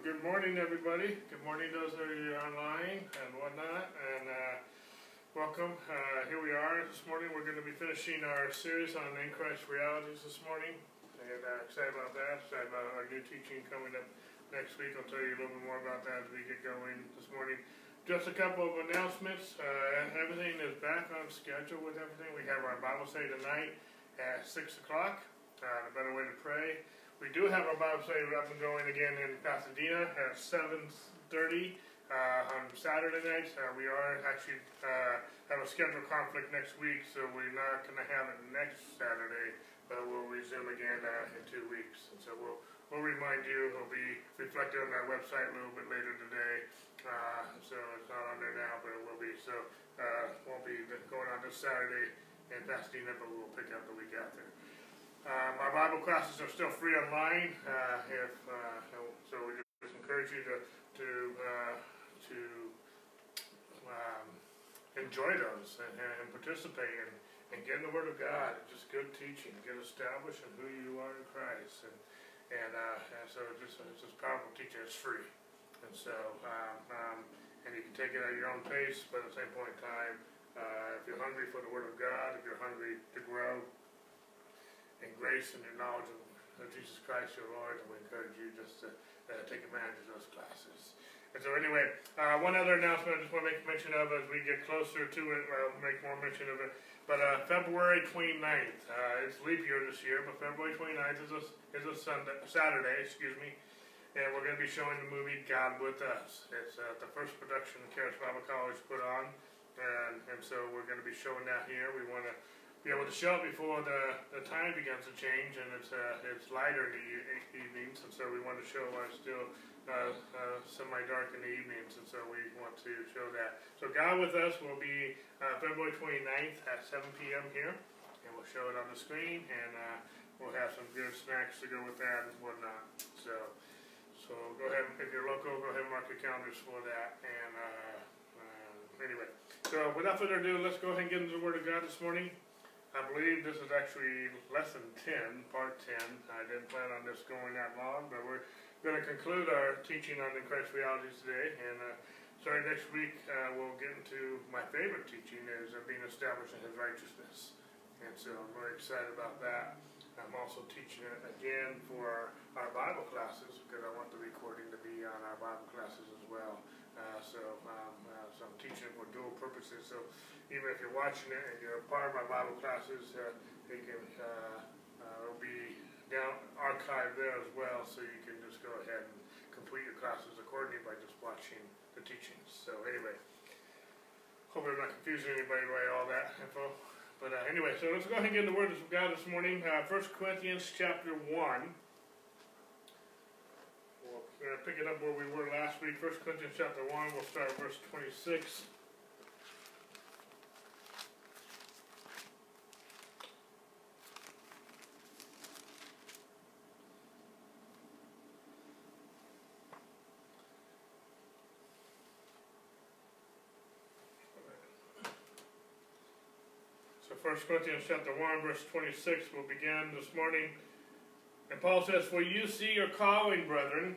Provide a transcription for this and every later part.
good morning, everybody. Good morning, those that are online and whatnot, and uh, welcome. Uh, here we are this morning. We're going to be finishing our series on in Christ realities this morning, and uh, excited about that. Excited about our new teaching coming up next week. I'll tell you a little bit more about that as we get going this morning. Just a couple of announcements. Uh, everything is back on schedule with everything. We have our Bible study tonight at six o'clock. Uh, a better way to pray. We do have our Bible study up and going again in Pasadena at 7.30 uh, on Saturday nights. Uh, we are actually uh, have a schedule conflict next week, so we're not going to have it next Saturday, but we'll resume again uh, in two weeks. And so we'll, we'll remind you, it'll be reflected on our website a little bit later today. Uh, so it's not on there now, but it will be. So uh, won't be going on this Saturday in Pasadena, but we'll pick up the week after. Um, our Bible classes are still free online. Uh, if uh, so, we just encourage you to to uh, to um, enjoy those and, and participate and, and get in the Word of God. And Just good teaching, get established in who you are in Christ, and and, uh, and so it's just it's just powerful teaching. It's free, and so um, um, and you can take it at your own pace, but at the same point in time, uh, if you're hungry for the Word of God, if you're hungry to grow and grace and your knowledge of, of Jesus Christ, your Lord, and we encourage you just to uh, take advantage of those classes. And so anyway, uh, one other announcement I just want to make mention of as we get closer to it, I'll make more mention of it. But uh, February 29th, uh, it's leap year this year, but February 29th is a, is a Sunday, Saturday, excuse me, and we're going to be showing the movie God With Us. It's uh, the first production Charis Bible College put on, and, and so we're going to be showing that here. We want to be able to show it before the, the time begins to change and it's uh, it's lighter in the e evenings and so we want to show while it's still uh, uh, semi-dark in the evenings and so we want to show that. So God With Us will be uh, February 29th at 7 p.m. here and we'll show it on the screen and uh, we'll have some good snacks to go with that and whatnot. So so go ahead, if you're local, go ahead and mark your calendars for that and uh, anyway. So without further ado, let's go ahead and get into the Word of God this morning. I believe this is actually lesson 10, part 10. I didn't plan on this going that long, but we're going to conclude our teaching on the Christ realities today. And uh, starting next week, uh, we'll get into my favorite teaching is uh, being established in his righteousness. And so I'm very excited about that. I'm also teaching it again for our, our Bible classes because I want the recording to be on our Bible classes as well. Uh, so, um, uh, so I'm teaching for dual purposes. So even if you're watching it and you're a part of my Bible classes, uh, it can uh, uh, it'll be down archived there as well, so you can just go ahead and complete your classes accordingly by just watching the teachings. So anyway, hope I'm not confusing anybody by all that info. But uh, anyway, so let's go ahead and get the Word of God this morning. Uh, 1 Corinthians chapter 1. We'll uh, pick it up where we were last week. 1 Corinthians chapter 1, we'll start verse 26. So 1 Corinthians chapter 1, verse 26 will begin this morning. And Paul says, For you see your calling, brethren,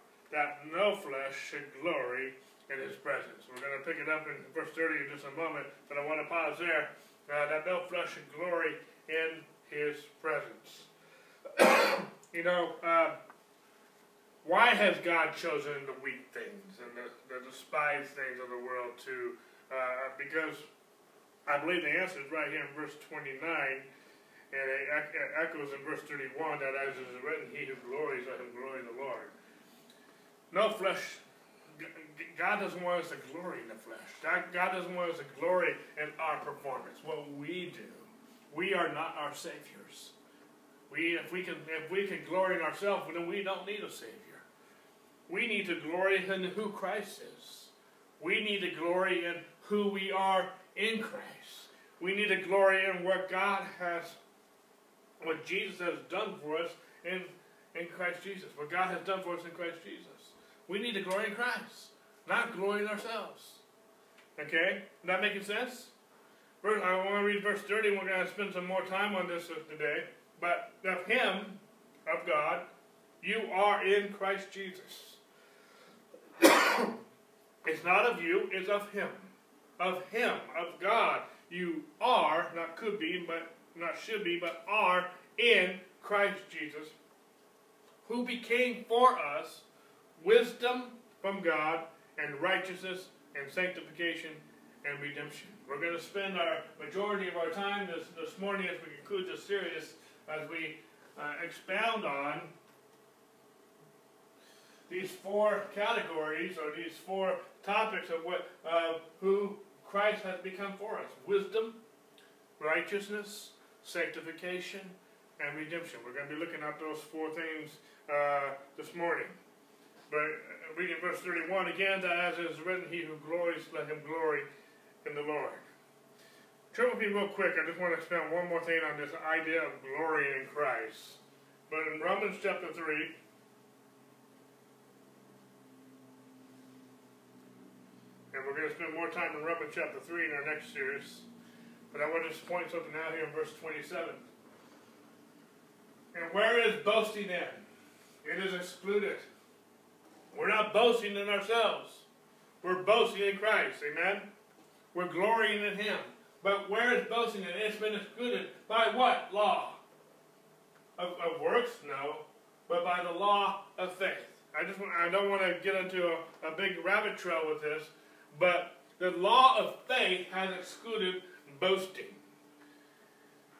that no flesh should glory in his presence. We're going to pick it up in verse 30 in just a moment, but I want to pause there. Uh, that no flesh should glory in his presence. you know, uh, why has God chosen the weak things and the, the despised things of the world to, uh, because I believe the answer is right here in verse 29, and it echoes in verse 31 that as is written, he who glories, let him glory in the Lord. No flesh, God doesn't want us to glory in the flesh. God doesn't want us to glory in our performance, what we do. We are not our saviors. We, if we can, if we can glory in ourselves, then we don't need a savior. we need to glory in who Christ is. We need to glory in who we are in Christ. We need to glory in what God has, what Jesus has done for us in, in Christ Jesus. What God has done for us in Christ Jesus. We need to glory in Christ, not glory in ourselves. Okay? That making sense? Verse, I want to read verse 30. We're going to spend some more time on this today. But of Him, of God, you are in Christ Jesus. it's not of you, it's of Him. Of Him, of God, you are, not could be, but not should be, but are in Christ Jesus, who became for us wisdom from God and righteousness and sanctification and redemption. We're going to spend our majority of our time this, this morning as we conclude this series, as we uh, expound on these four categories or these four topics of what uh, who Christ has become for us: wisdom, righteousness, sanctification, and redemption. We're going to be looking at those four things uh, this morning. But uh, reading verse 31 again, that as it is written, He who glories, let him glory in the Lord. Turn with me real quick. I just want to spend one more thing on this idea of glorying in Christ. But in Romans chapter 3, And we're going to spend more time in Romans chapter 3 in our next series. But I want to just point something out here in verse 27. And where is boasting then? It is excluded. We're not boasting in ourselves. We're boasting in Christ. Amen? We're glorying in Him. But where is boasting in? It's been excluded by what? Law. Of, of works? No. But by the law of faith. I just want, I don't want to get into a, a big rabbit trail with this, but the law of faith has excluded boasting.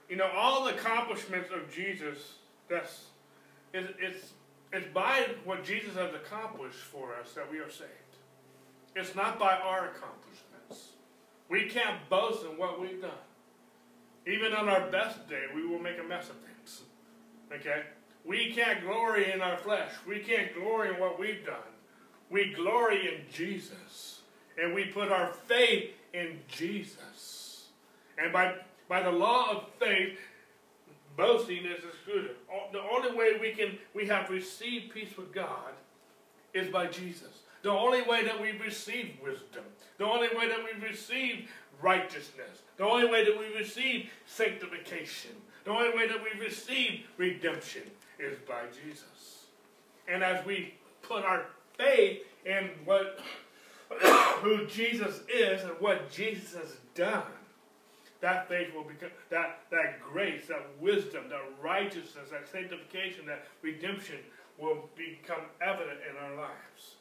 You know, all the accomplishments of Jesus, that's it's, it's, it's by what Jesus has accomplished for us that we are saved. It's not by our accomplishments. We can't boast in what we've done. Even on our best day, we will make a mess of things. Okay? We can't glory in our flesh. We can't glory in what we've done. We glory in Jesus and we put our faith in Jesus. And by, by the law of faith, boasting is excluded. The only way we can we have received peace with God is by Jesus. The only way that we receive wisdom, the only way that we receive righteousness, the only way that we receive sanctification, the only way that we receive redemption is by Jesus. And as we put our faith in what who Jesus is and what Jesus has done, that faith will become that that grace, that wisdom, that righteousness, that sanctification, that redemption will become evident in our lives.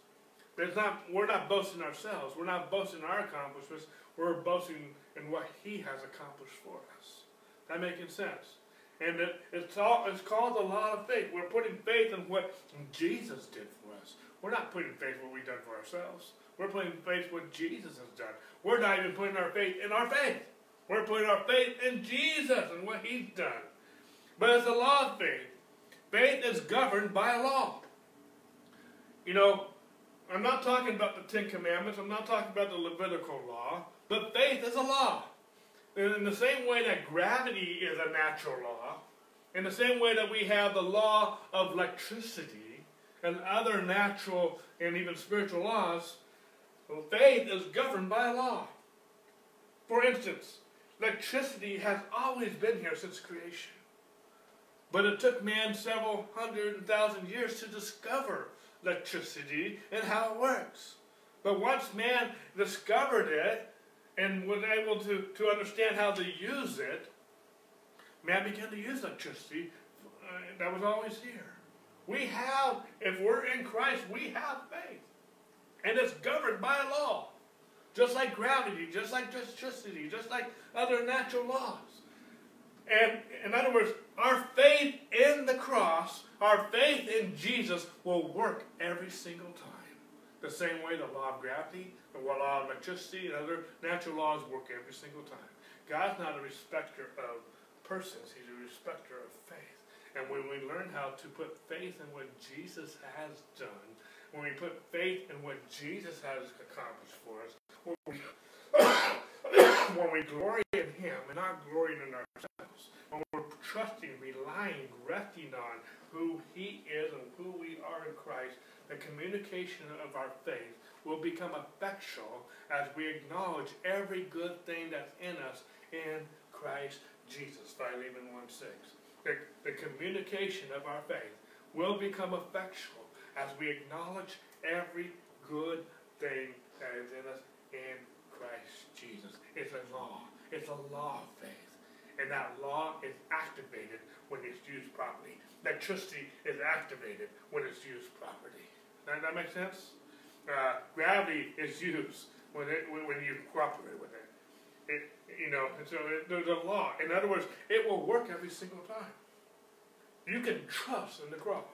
But not we're not boasting ourselves. We're not boasting our accomplishments. We're boasting in what He has accomplished for us. That making sense? And it, it's all it's called the law of faith. We're putting faith in what Jesus did for us. We're not putting faith in what we've done for ourselves. We're putting faith in what Jesus has done. We're not even putting our faith in our faith. We're putting our faith in Jesus and what He's done. But it's a law of faith. Faith is governed by a law. You know, I'm not talking about the Ten Commandments. I'm not talking about the Levitical law. But faith is a law. And in the same way that gravity is a natural law, in the same way that we have the law of electricity and other natural and even spiritual laws, well, faith is governed by a law. For instance, electricity has always been here since creation. But it took man several hundred thousand years to discover electricity and how it works. But once man discovered it and was able to, to understand how to use it, man began to use electricity uh, that was always here. We have, if we're in Christ, we have faith. And it's governed by law. Just like gravity, just like electricity, just like other natural laws. And in other words, our faith in the cross, our faith in Jesus will work every single time. The same way the law of gravity, the law of electricity, and other natural laws work every single time. God's not a respecter of persons, He's a respecter of faith. And when we learn how to put faith in what Jesus has done, when we put faith in what Jesus has accomplished for us, when we, when we glory in Him and not glorying in ourselves, when we're trusting, relying, resting on who He is and who we are in Christ, the communication of our faith will become effectual as we acknowledge every good thing that's in us in Christ Jesus. Philemon 1 6. The, the communication of our faith will become effectual as we acknowledge every good thing that is in us in Christ Jesus. It's a law. It's a law of faith. And that law is activated when it's used properly. That Electricity is activated when it's used properly. Does that make sense? Uh, gravity is used when, it, when you cooperate with it. it you know, and so it, there's a law. In other words, it will work every single time. You can trust in the cross.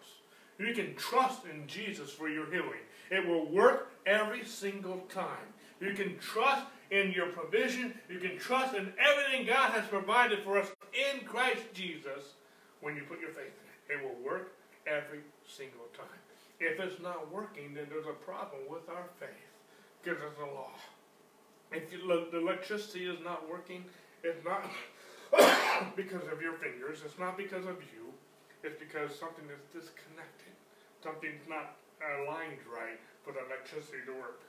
You can trust in Jesus for your healing. It will work every single time. You can trust in your provision. You can trust in everything God has provided for us in Christ Jesus when you put your faith in it. It will work every single time. If it's not working, then there's a problem with our faith because it's a law. If you the electricity is not working, it's not because of your fingers. It's not because of you. It's because something is disconnected. Something's not aligned right for the electricity to work.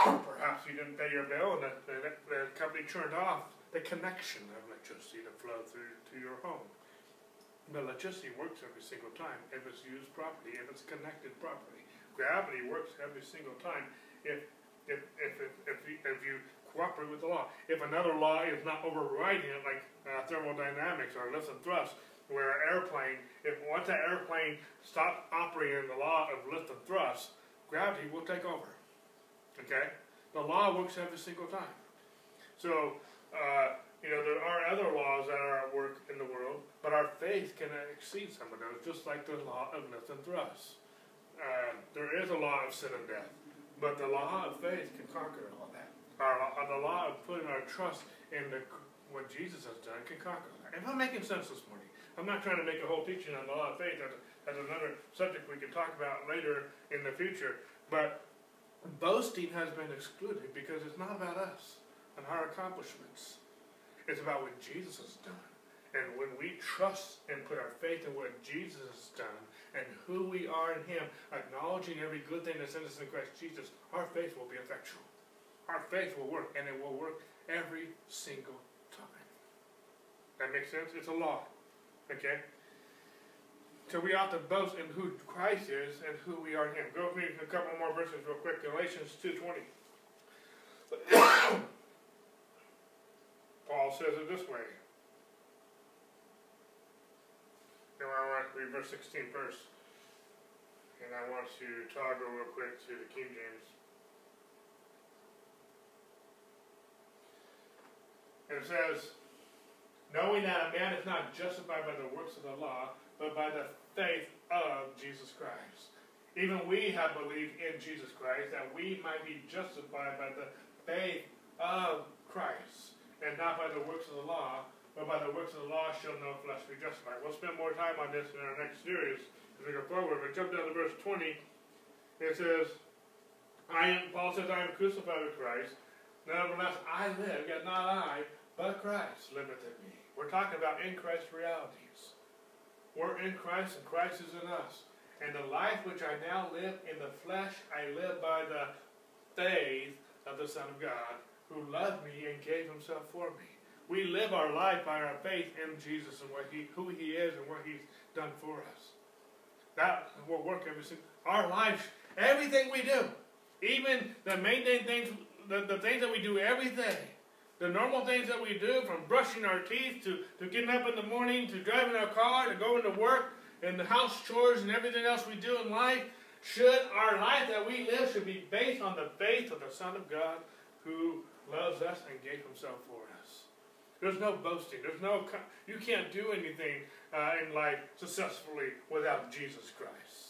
Perhaps you didn't pay your bill and the, the, the company turned off the connection of electricity to flow through to your home. Electricity works every single time if it's used properly, if it's connected properly. Gravity works every single time if if if if, if, you, if you cooperate with the law. If another law is not overriding it, like uh, thermodynamics or lift and thrust, where an airplane, if once an airplane stops operating the law of lift and thrust, gravity will take over. Okay, the law works every single time. So. Uh, you know, there are other laws that are at work in the world, but our faith can exceed some of those, just like the law of nothing and thrust. Uh, there is a law of sin and death, but the law of faith can conquer all that. Our, the law of putting our trust in the, what Jesus has done can conquer that. Am I making sense this morning? I'm not trying to make a whole teaching on the law of faith. That's, that's another subject we can talk about later in the future. But boasting has been excluded because it's not about us and our accomplishments. It's about what Jesus has done. And when we trust and put our faith in what Jesus has done and who we are in Him, acknowledging every good thing that's in us in Christ Jesus, our faith will be effectual. Our faith will work, and it will work every single time. That makes sense? It's a law. Okay? So we ought to boast in who Christ is and who we are in Him. Go with me a couple more verses real quick. Galatians 2.20. Paul says it this way. Now I want to read verse 16 first. And I want to toggle real quick to the King James. And it says, Knowing that a man is not justified by the works of the law, but by the faith of Jesus Christ. Even we have believed in Jesus Christ, that we might be justified by the faith of Christ and not by the works of the law, but by the works of the law shall no flesh be justified. We'll spend more time on this in our next series as we go forward. But jump down to verse 20. It says, I am, Paul says, I am crucified with Christ. Nevertheless, I live, yet not I, but Christ liveth in me. We're talking about in Christ realities. We're in Christ, and Christ is in us. And the life which I now live in the flesh, I live by the faith of the Son of God, who loved me and gave himself for me. We live our life by our faith in Jesus and what he, who he is and what he's done for us. That will work every single our life, everything we do, even the mundane things, the, the things that we do every day, the normal things that we do, from brushing our teeth to, to getting up in the morning to driving our car to going to work and the house chores and everything else we do in life, should our life that we live should be based on the faith of the Son of God who loves us and gave himself for us. There's no boasting. There's no, you can't do anything uh, in life successfully without Jesus Christ.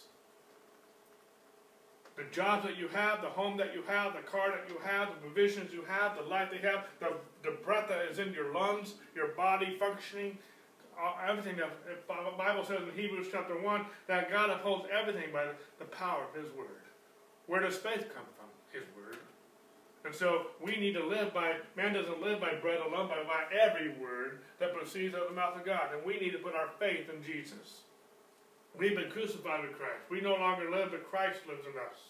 The job that you have, the home that you have, the car that you have, the provisions you have, the life that you have, the, the breath that is in your lungs, your body functioning, everything that the Bible says in Hebrews chapter 1 that God upholds everything by the power of His Word. Where does faith come from? His Word. And so we need to live by, man doesn't live by bread alone, but by every word that proceeds out of the mouth of God. And we need to put our faith in Jesus. We've been crucified with Christ. We no longer live, but Christ lives in us.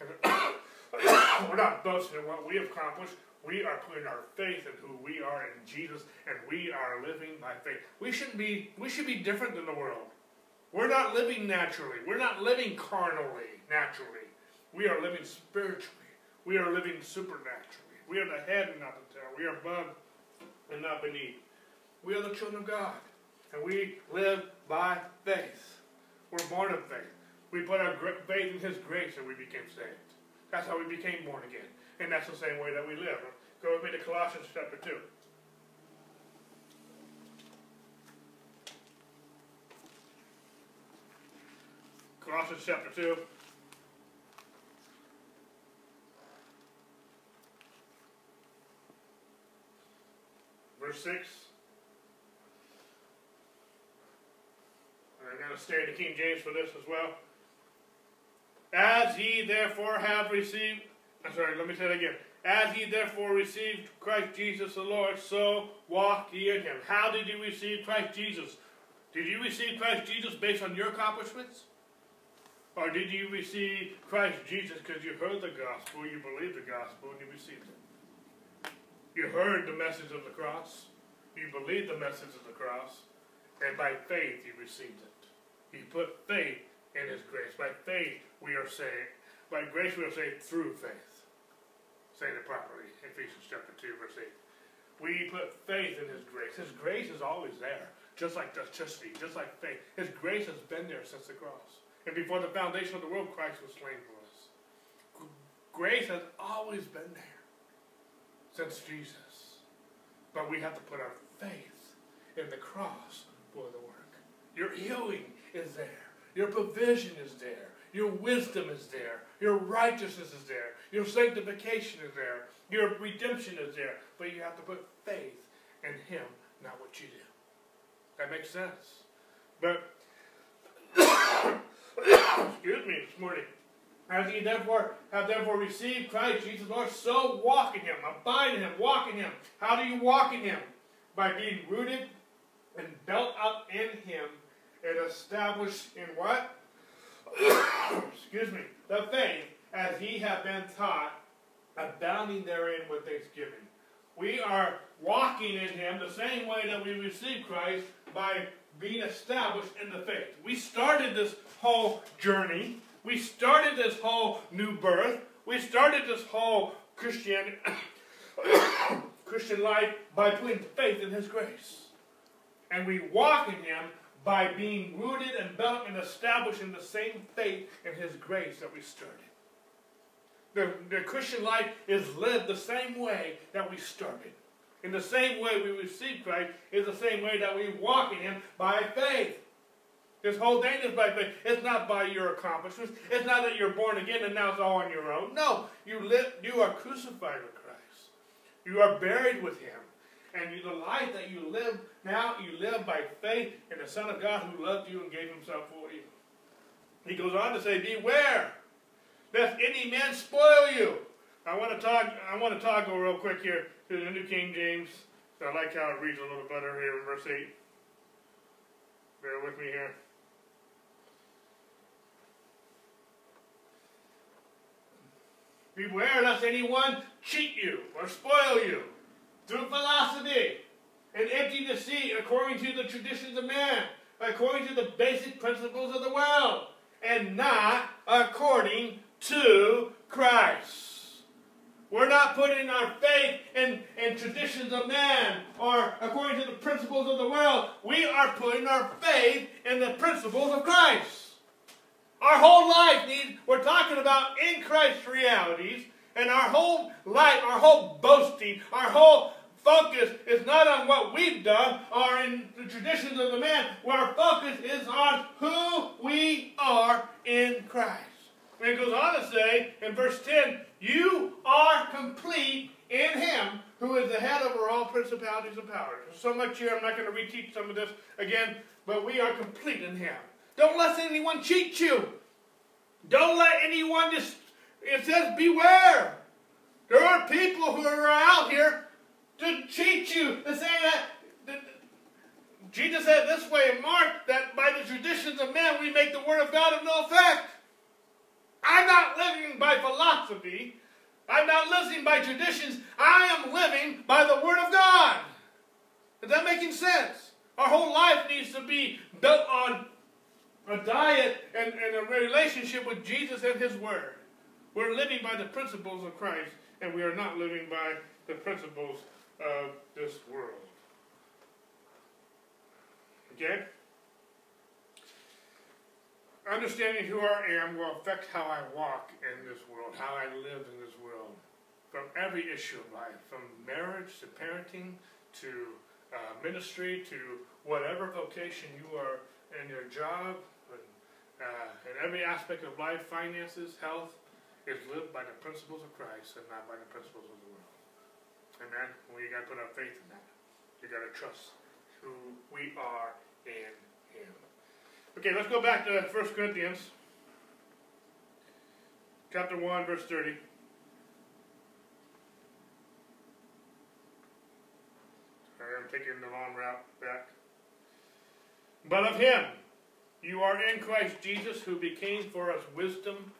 We're not boasting in what we have accomplished. We are putting our faith in who we are in Jesus, and we are living by faith. We shouldn't be. We should be different than the world. We're not living naturally. We're not living carnally, naturally. We are living spiritually. We are living supernaturally. We are the head and not the tail. We are above and not beneath. We are the children of God. And we live by faith. We're born of faith. We put our faith in His grace and we became saved. That's how we became born again. And that's the same way that we live. Go with me to Colossians chapter 2. Colossians chapter 2. verse 6. I'm going to stay in the King James for this as well. As ye therefore have received, I'm sorry, let me say it again. As ye therefore received Christ Jesus the Lord, so walk ye in him. How did you receive Christ Jesus? Did you receive Christ Jesus based on your accomplishments? Or did you receive Christ Jesus because you heard the gospel, you believed the gospel, and you received it? You heard the message of the cross. You believed the message of the cross. And by faith you received it. You put faith in his grace. By faith we are saved. By grace we are saved through faith. Saying it properly. Ephesians chapter 2 verse 8. We put faith in his grace. His grace is always there. Just like justice, just like faith. His grace has been there since the cross. And before the foundation of the world, Christ was slain for us. Grace has always been there since Jesus. But we have to put our faith in the cross for the work. Your healing is there. Your provision is there. Your wisdom is there. Your righteousness is there. Your sanctification is there. Your redemption is there. But you have to put faith in Him, not what you do. That makes sense. But, excuse me this morning. As ye therefore have therefore received Christ Jesus Lord, so walk in him, abide in him, walk in him. How do you walk in him? By being rooted and built up in him and established in what? Excuse me. The faith as ye have been taught, abounding therein with thanksgiving. We are walking in him the same way that we received Christ by being established in the faith. We started this whole journey we started this whole new birth. We started this whole Christian Christian life by putting faith in His grace. And we walk in Him by being rooted and built and established in the same faith in His grace that we started. The, the Christian life is lived the same way that we started. In the same way we receive Christ is the same way that we walk in Him by faith. This whole thing is by faith. It's not by your accomplishments. It's not that you're born again and now it's all on your own. No, you live. You are crucified with Christ. You are buried with Him, and you, the life that you live now, you live by faith in the Son of God who loved you and gave Himself for you. He goes on to say, "Beware, lest any man spoil you." I want to talk. I want to talk real quick here to the New King James. I like how it reads a little better here in verse eight. Bear with me here. Beware lest anyone cheat you or spoil you through philosophy and empty deceit according to the traditions of man, according to the basic principles of the world, and not according to Christ. We're not putting our faith in, in traditions of man or according to the principles of the world. We are putting our faith in the principles of Christ. Our whole life needs, we're talking about in Christ realities, and our whole life, our whole boasting, our whole focus is not on what we've done or in the traditions of the man, our focus is on who we are in Christ. And it goes on to say in verse 10, You are complete in Him who is the head over all principalities and powers. There's So much here, I'm not going to reteach some of this again, but we are complete in Him. Don't let anyone cheat you. Don't let anyone just, it says, beware. There are people who are out here to cheat you, to say that, that Jesus said this way in Mark that by the traditions of men we make the word of God of no effect. I'm not living by philosophy. I'm not living by traditions. I am living by the word of God. Is that making sense? Our whole life needs to be built on a diet and, and a relationship with Jesus and His Word. We're living by the principles of Christ, and we are not living by the principles of this world. Okay? Understanding who I am will affect how I walk in this world, how I live in this world. From every issue of life, from marriage to parenting to uh, ministry to whatever vocation you are in your job, uh, in every aspect of life, finances, health, is lived by the principles of Christ and not by the principles of the world. Amen? We got to put our faith in that. You got to trust who we are in Him. Okay, let's go back to 1 Corinthians, chapter 1, verse 30. I'm taking the long route back. But of Him, you are in Christ Jesus, who became for us wisdom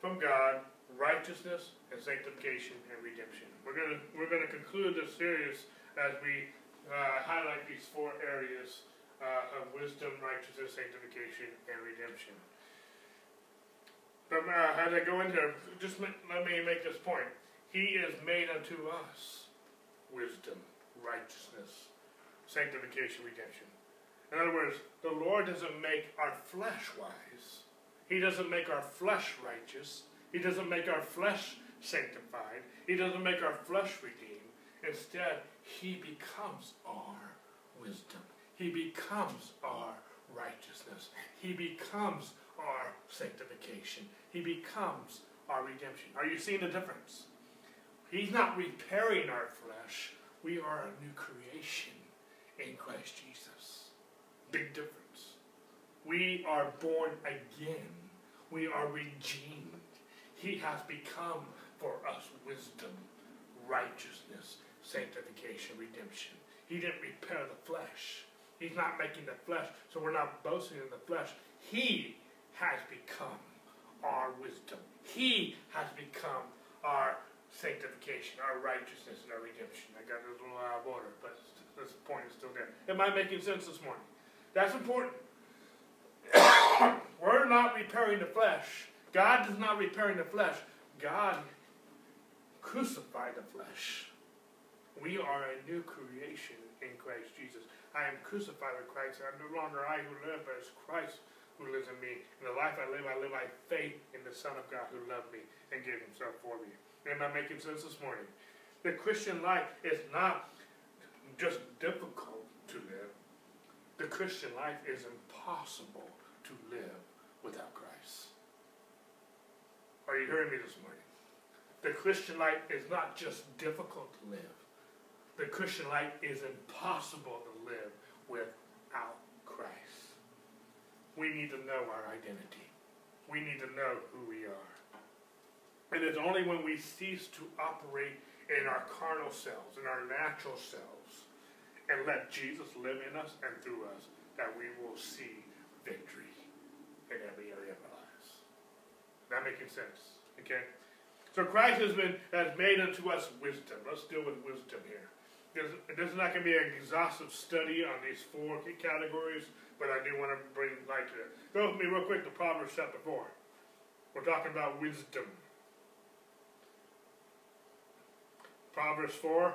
from God, righteousness and sanctification and redemption. We're going to we're to conclude this series as we uh, highlight these four areas uh, of wisdom, righteousness, sanctification, and redemption. But uh, as I go into just let me make this point. He is made unto us wisdom, righteousness, sanctification, redemption. In other words, the Lord doesn't make our flesh wise. He doesn't make our flesh righteous. He doesn't make our flesh sanctified. He doesn't make our flesh redeemed. Instead, He becomes our wisdom. He becomes our righteousness. He becomes our sanctification. He becomes our redemption. Are you seeing the difference? He's not repairing our flesh. We are a new creation in Christ Jesus. Big difference. We are born again. We are redeemed. He has become for us wisdom, righteousness, sanctification, redemption. He didn't repair the flesh. He's not making the flesh, so we're not boasting in the flesh. He has become our wisdom. He has become our sanctification, our righteousness, and our redemption. I got a little out of order, but this point is still there. Am I making sense this morning? That's important. We're not repairing the flesh. God is not repairing the flesh. God crucified the flesh. We are a new creation in Christ Jesus. I am crucified with Christ. I'm no longer I who live, but it's Christ who lives in me. In the life I live, I live by faith in the Son of God who loved me and gave himself for me. Am I making sense this morning? The Christian life is not just difficult to live. The Christian life is impossible to live without Christ. Are you hearing me this morning? The Christian life is not just difficult to live. The Christian life is impossible to live without Christ. We need to know our identity. We need to know who we are. And it's only when we cease to operate in our carnal selves, in our natural selves, and let Jesus live in us and through us, that we will see victory in every area of our lives. That making sense? Okay? So Christ has been has made unto us wisdom. Let's deal with wisdom here. This is not going to be an exhaustive study on these four categories, but I do want to bring light to it. Go with me real quick to Proverbs chapter 4. We're talking about wisdom. Proverbs 4.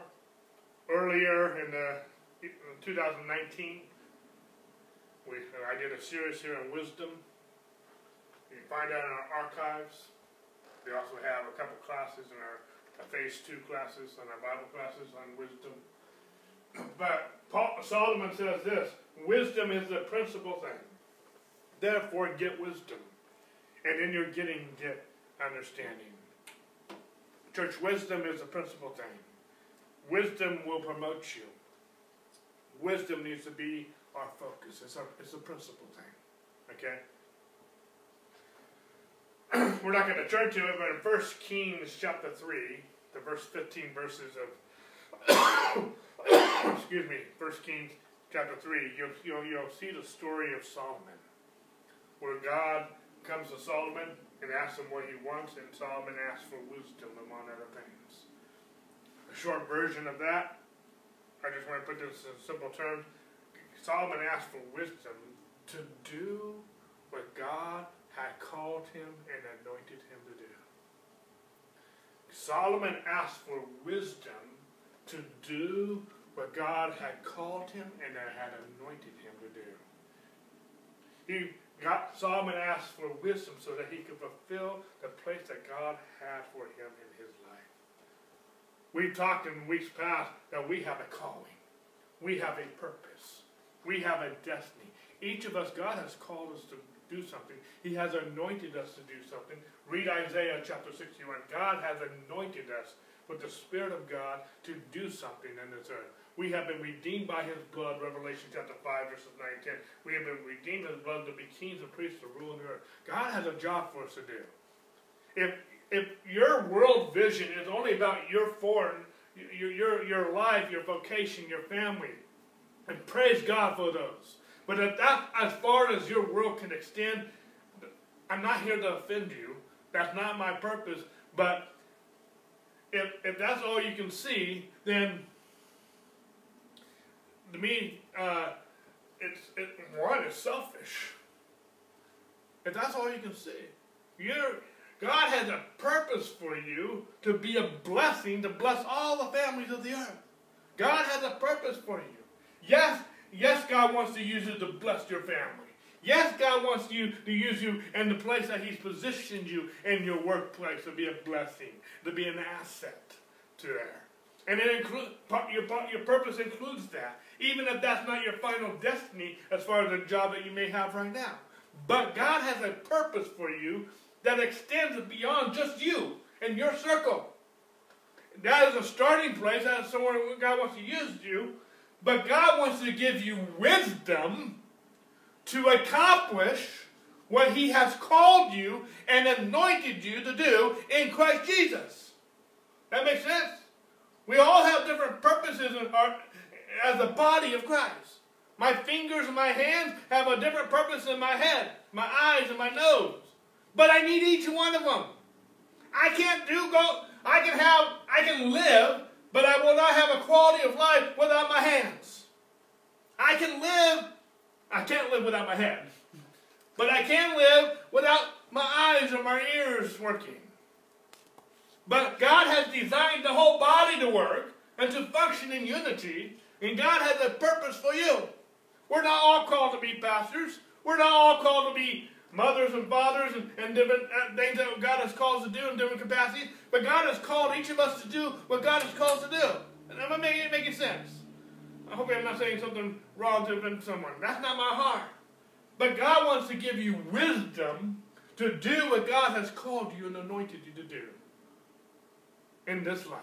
Earlier in the in 2019, we, I did a series here on wisdom. You can find that in our archives. We also have a couple classes in our, our phase two classes and our Bible classes on wisdom. But Paul, Solomon says this wisdom is the principal thing. Therefore, get wisdom. And in your getting, get understanding. Church, wisdom is the principal thing. wisdom will promote you. Wisdom needs to be our focus. It's a, it's a principal thing. Okay? We're not going to turn to it, but in 1 Kings chapter 3, the verse 15 verses of, excuse me, 1 Kings chapter 3, you'll, you'll, you'll see the story of Solomon, where God comes to Solomon and asks him what he wants, and Solomon asks for wisdom, among other things. A short version of that, I just want to put this in simple terms. Solomon asked for wisdom to do what God had called him and anointed him to do. Solomon asked for wisdom to do what God had called him and had anointed him to do. He got Solomon asked for wisdom so that he could fulfill the place that God had for him in his life. We've talked in weeks past that we have a calling. We have a purpose. We have a destiny. Each of us, God has called us to do something. He has anointed us to do something. Read Isaiah chapter 61. God has anointed us with the Spirit of God to do something in this earth. We have been redeemed by his blood, Revelation chapter 5, verses 9 and 10. We have been redeemed by his blood to be kings and priests to rule the earth. God has a job for us to do. If, if your world vision is only about your foreign, your, your, your life, your vocation, your family, and praise God for those. But if that's as far as your world can extend, I'm not here to offend you. That's not my purpose. But if, if that's all you can see, then to me, uh, it's it, one is selfish. If that's all you can see, you're God has a purpose for you to be a blessing to bless all the families of the earth. God has a purpose for you. Yes, yes, God wants to use you to bless your family. Yes, God wants you to use you in the place that He's positioned you in your workplace to be a blessing, to be an asset to there. And it includes your, your purpose includes that, even if that's not your final destiny as far as the job that you may have right now. But God has a purpose for you that extends beyond just you and your circle. That is a starting place. That's somewhere God wants to use you. But God wants to give you wisdom to accomplish what He has called you and anointed you to do in Christ Jesus. That makes sense? We all have different purposes as the body of Christ. My fingers and my hands have a different purpose than my head, my eyes and my nose. But I need each one of them. I can't do go, I can have, I can live, but I will not have a quality of life without my hands. I can live, I can't live without my head. But I can live without my eyes or my ears working. But God has designed the whole body to work and to function in unity, and God has a purpose for you. We're not all called to be pastors. We're not all called to be mothers and fathers and, and different uh, things that God has called us to do in different capacities. But God has called each of us to do what God has called us to do. And am I making, making sense? I hope I'm not saying something wrong to someone. That's not my heart. But God wants to give you wisdom to do what God has called you and anointed you to do in this life,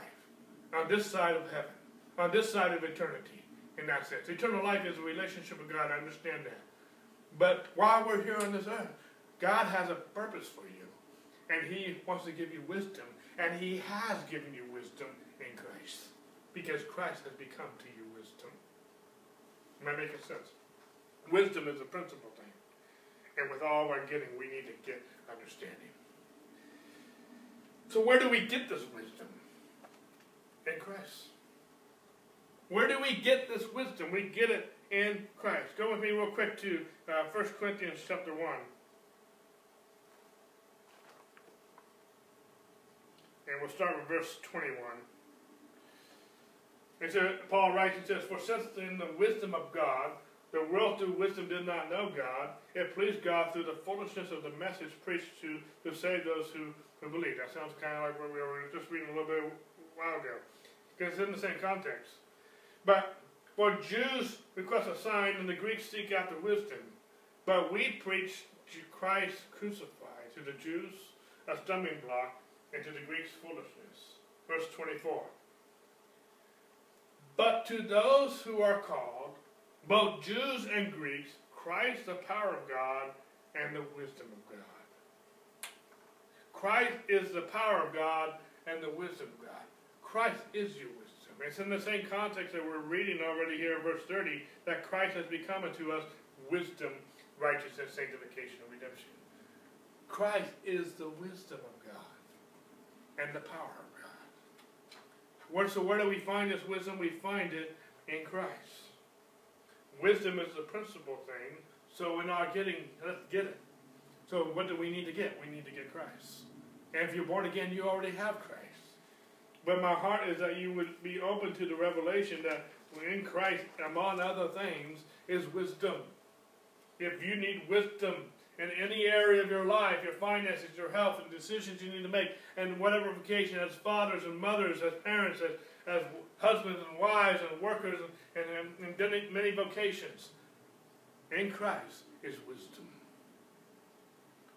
on this side of heaven, on this side of eternity, in that sense. Eternal life is a relationship with God. I understand that. But while we're here on this earth, God has a purpose for you. And He wants to give you wisdom. And He has given you wisdom in Christ. Because Christ has become to you wisdom. Am I making sense? Wisdom is a principal thing. And with all we're getting, we need to get understanding. So where do we get this wisdom? In Christ. Where do we get this wisdom? We get it in Christ. Go with me real quick to uh, 1 Corinthians chapter 1. And we'll start with verse 21. It says, Paul writes, and says, For since in the wisdom of God, the world through wisdom did not know God, it pleased God through the foolishness of the message preached to, to save those who, who believe. That sounds kind of like what we were just reading a little bit a while ago. Because it's in the same context. But for Jews request a sign, and the Greeks seek after wisdom. But we preach Christ crucified to the Jews a stumbling block, and to the Greeks foolishness. Verse 24. But to those who are called, both Jews and Greeks, Christ the power of God and the wisdom of God. Christ is the power of God and the wisdom of God. Christ is your wisdom. It's in the same context that we're reading already here in verse 30 that Christ has become unto us wisdom, righteousness, sanctification, and redemption. Christ is the wisdom of God and the power of God. Where, so where do we find this wisdom? We find it in Christ. Wisdom is the principal thing, so we're not getting, let's get it. So what do we need to get? We need to get Christ. And if you're born again, you already have Christ. But my heart is that you would be open to the revelation that in Christ, among other things, is wisdom. If you need wisdom in any area of your life, your finances, your health, and decisions you need to make, and whatever vocation, as fathers and mothers, as parents, as, as husbands and wives, and workers, and, and, and many vocations, in Christ is wisdom.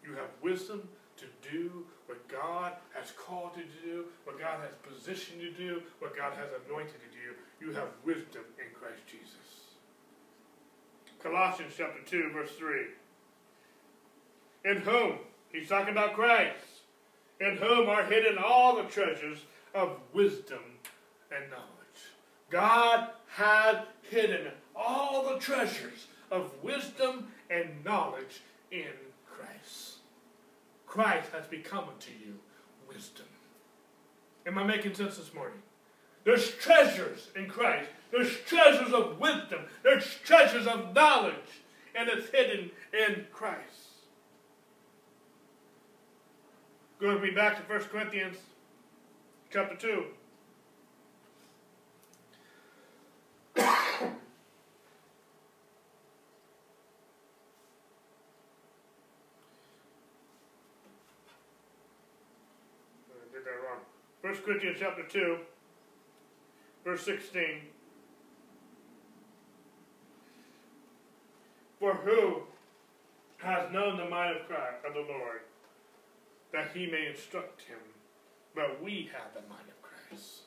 You have wisdom to do what God has called you to do, what God has positioned you to do, what God has anointed you to do. You have wisdom in Christ Jesus. Colossians chapter 2, verse 3. In whom, he's talking about Christ, in whom are hidden all the treasures of wisdom and knowledge. God has hidden all the treasures of wisdom and knowledge in Christ. Christ has become unto you wisdom. Am I making sense this morning? There's treasures in Christ. There's treasures of wisdom. There's treasures of knowledge. And it's hidden in Christ. Going to be back to 1 Corinthians chapter 2. did that wrong. 1 Corinthians chapter 2, verse 16. For who has known the mind of Christ, of the Lord, that he may instruct him? But we have the mind of Christ.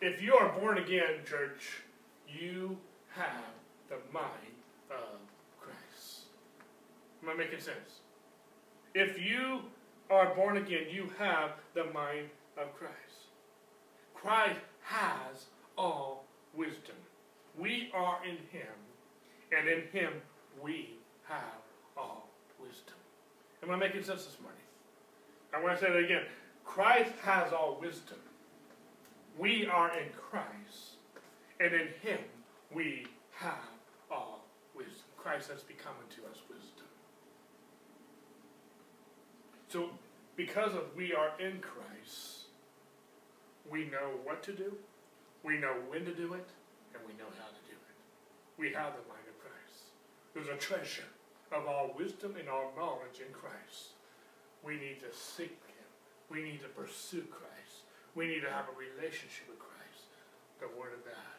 If you are born again, church, you have the mind of Christ. Am I making sense? If you are born again, you have the mind of Christ. Christ has all wisdom. We are in him, and in him we have all wisdom. Am I making sense this morning? I want to say that again. Christ has all wisdom. We are in Christ, and in him we have all wisdom. Christ has become unto us wisdom. So, because of we are in Christ, we know what to do, we know when to do it, and we know how to do it. We have the mind of Christ. There's a treasure of all wisdom and all knowledge in Christ. We need to seek Him. We need to pursue Christ. We need to have a relationship with Christ, the Word of God.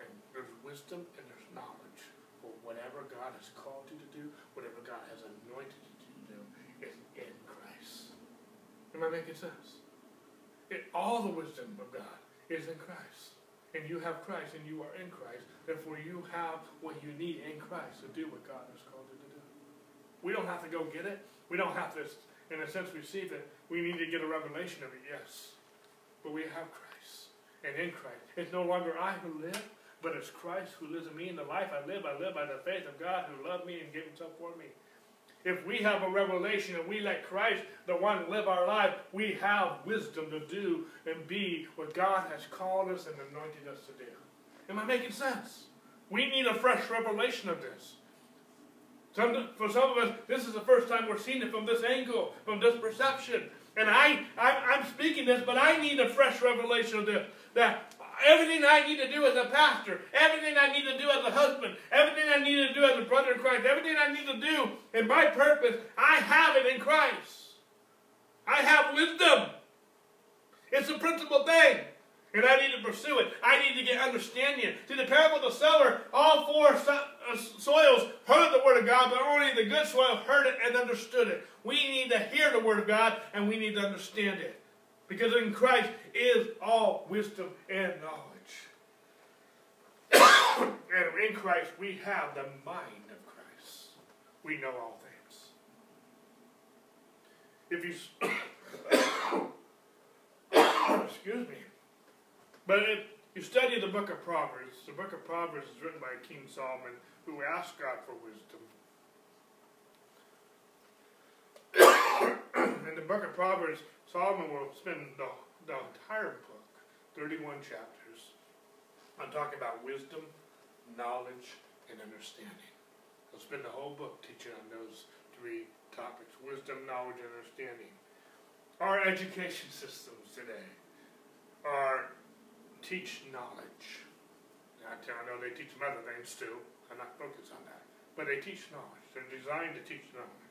And there's wisdom and there's knowledge for whatever God has called you to do, whatever God has anointed you to do, is in Christ. Am I making sense? It, all the wisdom of God is in Christ. And you have Christ and you are in Christ. Therefore, you have what you need in Christ to do what God has called you to do. We don't have to go get it. We don't have to, in a sense, receive it. We need to get a revelation of it, yes. But we have Christ. And in Christ. It's no longer I who live, but it's Christ who lives in me. In the life I live, I live by the faith of God who loved me and gave himself for me. If we have a revelation and we let Christ, the one, live our life, we have wisdom to do and be what God has called us and anointed us to do. Am I making sense? We need a fresh revelation of this. Some, for some of us, this is the first time we're seeing it from this angle, from this perception. And I, I, am speaking this, but I need a fresh revelation of this. That everything I need to do as a pastor, everything I need to do as a husband, everything I need to do as a brother in Christ, everything I need to do in my purpose, I have it in Christ. I have wisdom. It's a principal thing. And I need to pursue it. I need to get understanding. See, the parable of the sower, all four so uh, soils heard the word of God, but only the good soil heard it and understood it. We need to hear the word of God, and we need to understand it. Because in Christ is all wisdom and knowledge. and in Christ we have the mind of Christ. We know all things. If you excuse me, but if you study the book of Proverbs, the book of Proverbs is written by King Solomon who asked God for wisdom. In the book of Proverbs, Solomon will spend the, the entire book, 31 chapters, on talking about wisdom, knowledge, and understanding. He'll spend the whole book teaching on those three topics wisdom, knowledge, and understanding. Our education systems today are teach knowledge. I know they teach some other things too. I'm not focused on that. But they teach knowledge. They're designed to teach knowledge.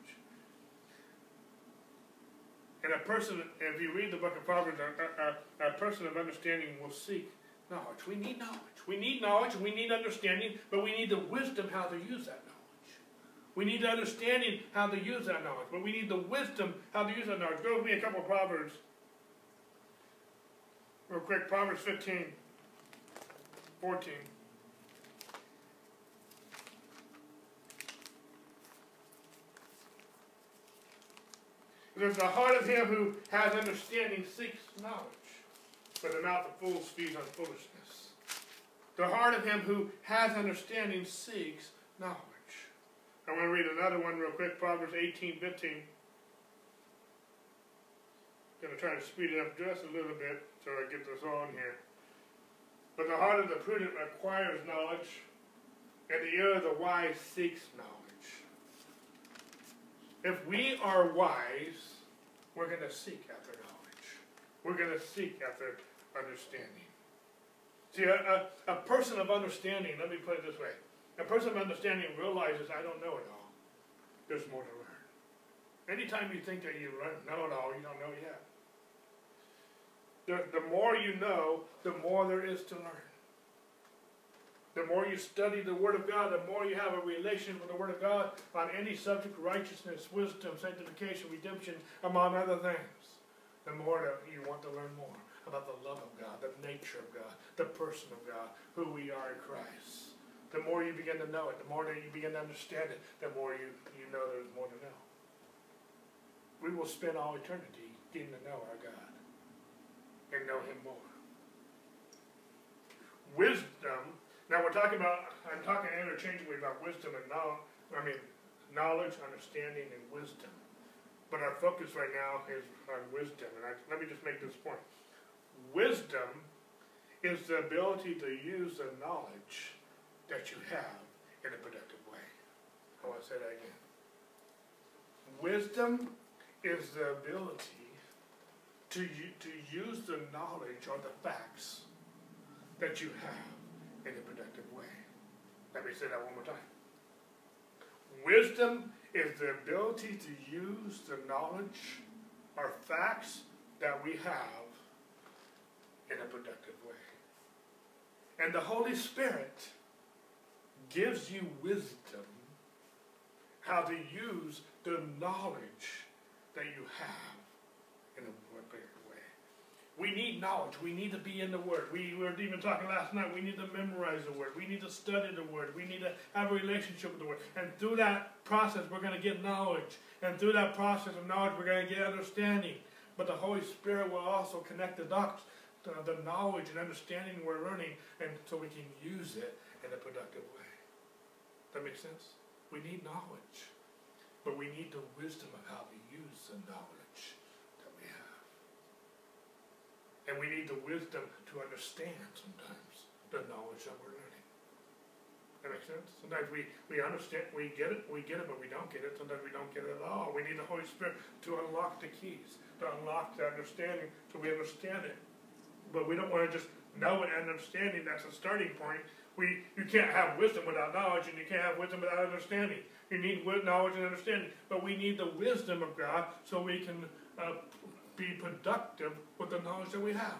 And a person, if you read the book of Proverbs, a, a, a, person of understanding will seek knowledge. We need knowledge. We need knowledge, we need understanding, but we need the wisdom how to use that knowledge. We need the understanding how to use that knowledge, but we need the wisdom how to use that knowledge. Go with me a couple of Proverbs. Real quick, Proverbs 15, 14. Because the heart of him who has understanding seeks knowledge, but the mouth of fools feeds on foolishness. The heart of him who has understanding seeks knowledge. I want to read another one real quick, Proverbs 18, 15. I'm going to try to speed it up just a little bit so I get this on here. But the heart of the prudent acquires knowledge, and the ear of the wise seeks knowledge. If we are wise, we're going to seek after knowledge. We're going to seek after understanding. See, a, a, a, person of understanding, let me put it this way a person of understanding realizes I don't know it all. There's more to learn. Anytime you think that you know it all, you don't know yet. The, the more you know, the more there is to learn. The more you study the Word of God, the more you have a relation with the Word of God on any subject, righteousness, wisdom, sanctification, redemption, among other things, the more you want to learn more about the love of God, the nature of God, the person of God, who we are in Christ. The more you begin to know it, the more that you begin to understand it, the more you, you know there's more to know. We will spend all eternity getting to know our God and know Him more. Wisdom now we're talking about, I'm talking interchangeably about wisdom and knowledge, I mean, knowledge, understanding, and wisdom. But our focus right now is on wisdom. And I, let me just make this point. Wisdom is the ability to use the knowledge that you have in a productive way. Oh, I want to say that again. Wisdom is the ability to, to use the knowledge or the facts that you have in a productive way. Let me say that one more time. Wisdom is the ability to use the knowledge or facts that we have in a productive way. And the Holy Spirit gives you wisdom how to use the knowledge that you have in a we need knowledge. We need to be in the Word. We were even talking last night. We need to memorize the Word. We need to study the Word. We need to have a relationship with the Word. And through that process, we're going to get knowledge. And through that process of knowledge, we're going to get understanding. But the Holy Spirit will also connect the dots, the knowledge and understanding we're learning, and so we can use it in a productive way. That makes sense? We need knowledge. But we need the wisdom of how to use the knowledge. And we need the wisdom to understand sometimes the knowledge that we're learning. That makes sense? Sometimes we, we understand, we get it, we get it, but we don't get it. Sometimes we don't get it at all. We need the Holy Spirit to unlock the keys, to unlock the understanding so we understand it. But we don't want to just know it and understanding. That's a starting point. We, you can't have wisdom without knowledge, and you can't have wisdom without understanding. You need knowledge and understanding, but we need the wisdom of God so we can uh, be productive with the knowledge that we have.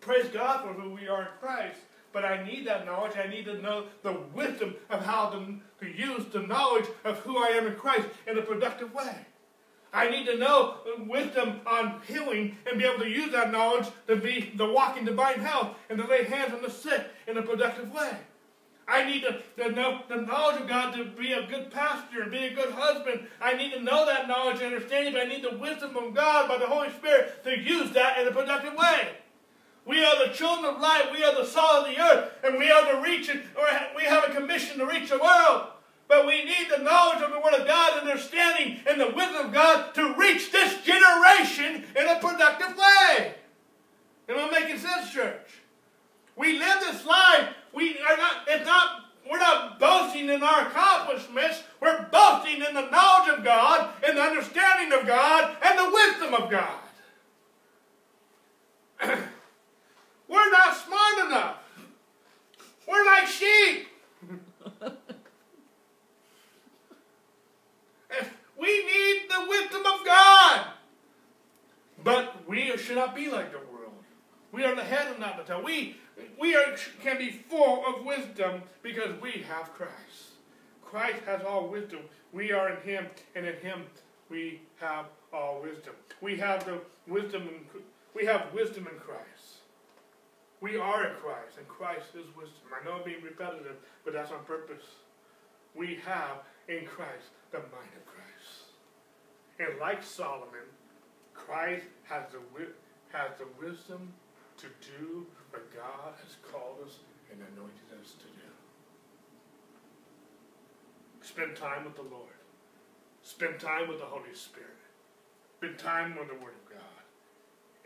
Praise God for who we are in Christ, but I need that knowledge. I need to know the wisdom of how to, to use the knowledge of who I am in Christ in a productive way. I need to know wisdom on healing and be able to use that knowledge to be the walking divine health and to lay hands on the sick in a productive way. I need to, to know the knowledge of God to be a good pastor and be a good husband. I need to know that knowledge and understanding, but I need the wisdom of God by the Holy Spirit to use that in a productive way. We are the children of light. We are the salt of the earth. And we are to reach or we have a commission to reach the world. But we need the knowledge of the Word of God, understanding, and the wisdom of God to reach this generation in a productive way. Am I making sense, church? We live this life. We are not, it's not, we're not boasting in our accomplishments. We're boasting in the knowledge of God, and the understanding of God, and the wisdom of God. we're not smart enough. We're like sheep. we need the wisdom of God. But we should not be like the world. We are the head and not the tail. We, we are, can be full of wisdom because we have Christ. Christ has all wisdom. We are in Him, and in Him we have all wisdom. We have the wisdom. In, we have wisdom in Christ. We are in Christ, and Christ is wisdom. I know I'm being repetitive, but that's on purpose. We have in Christ the mind of Christ. And like Solomon, Christ has the, has the wisdom to do what God has called us and anointed us to do. Spend time with the Lord. Spend time with the Holy Spirit. Spend time with the Word of God.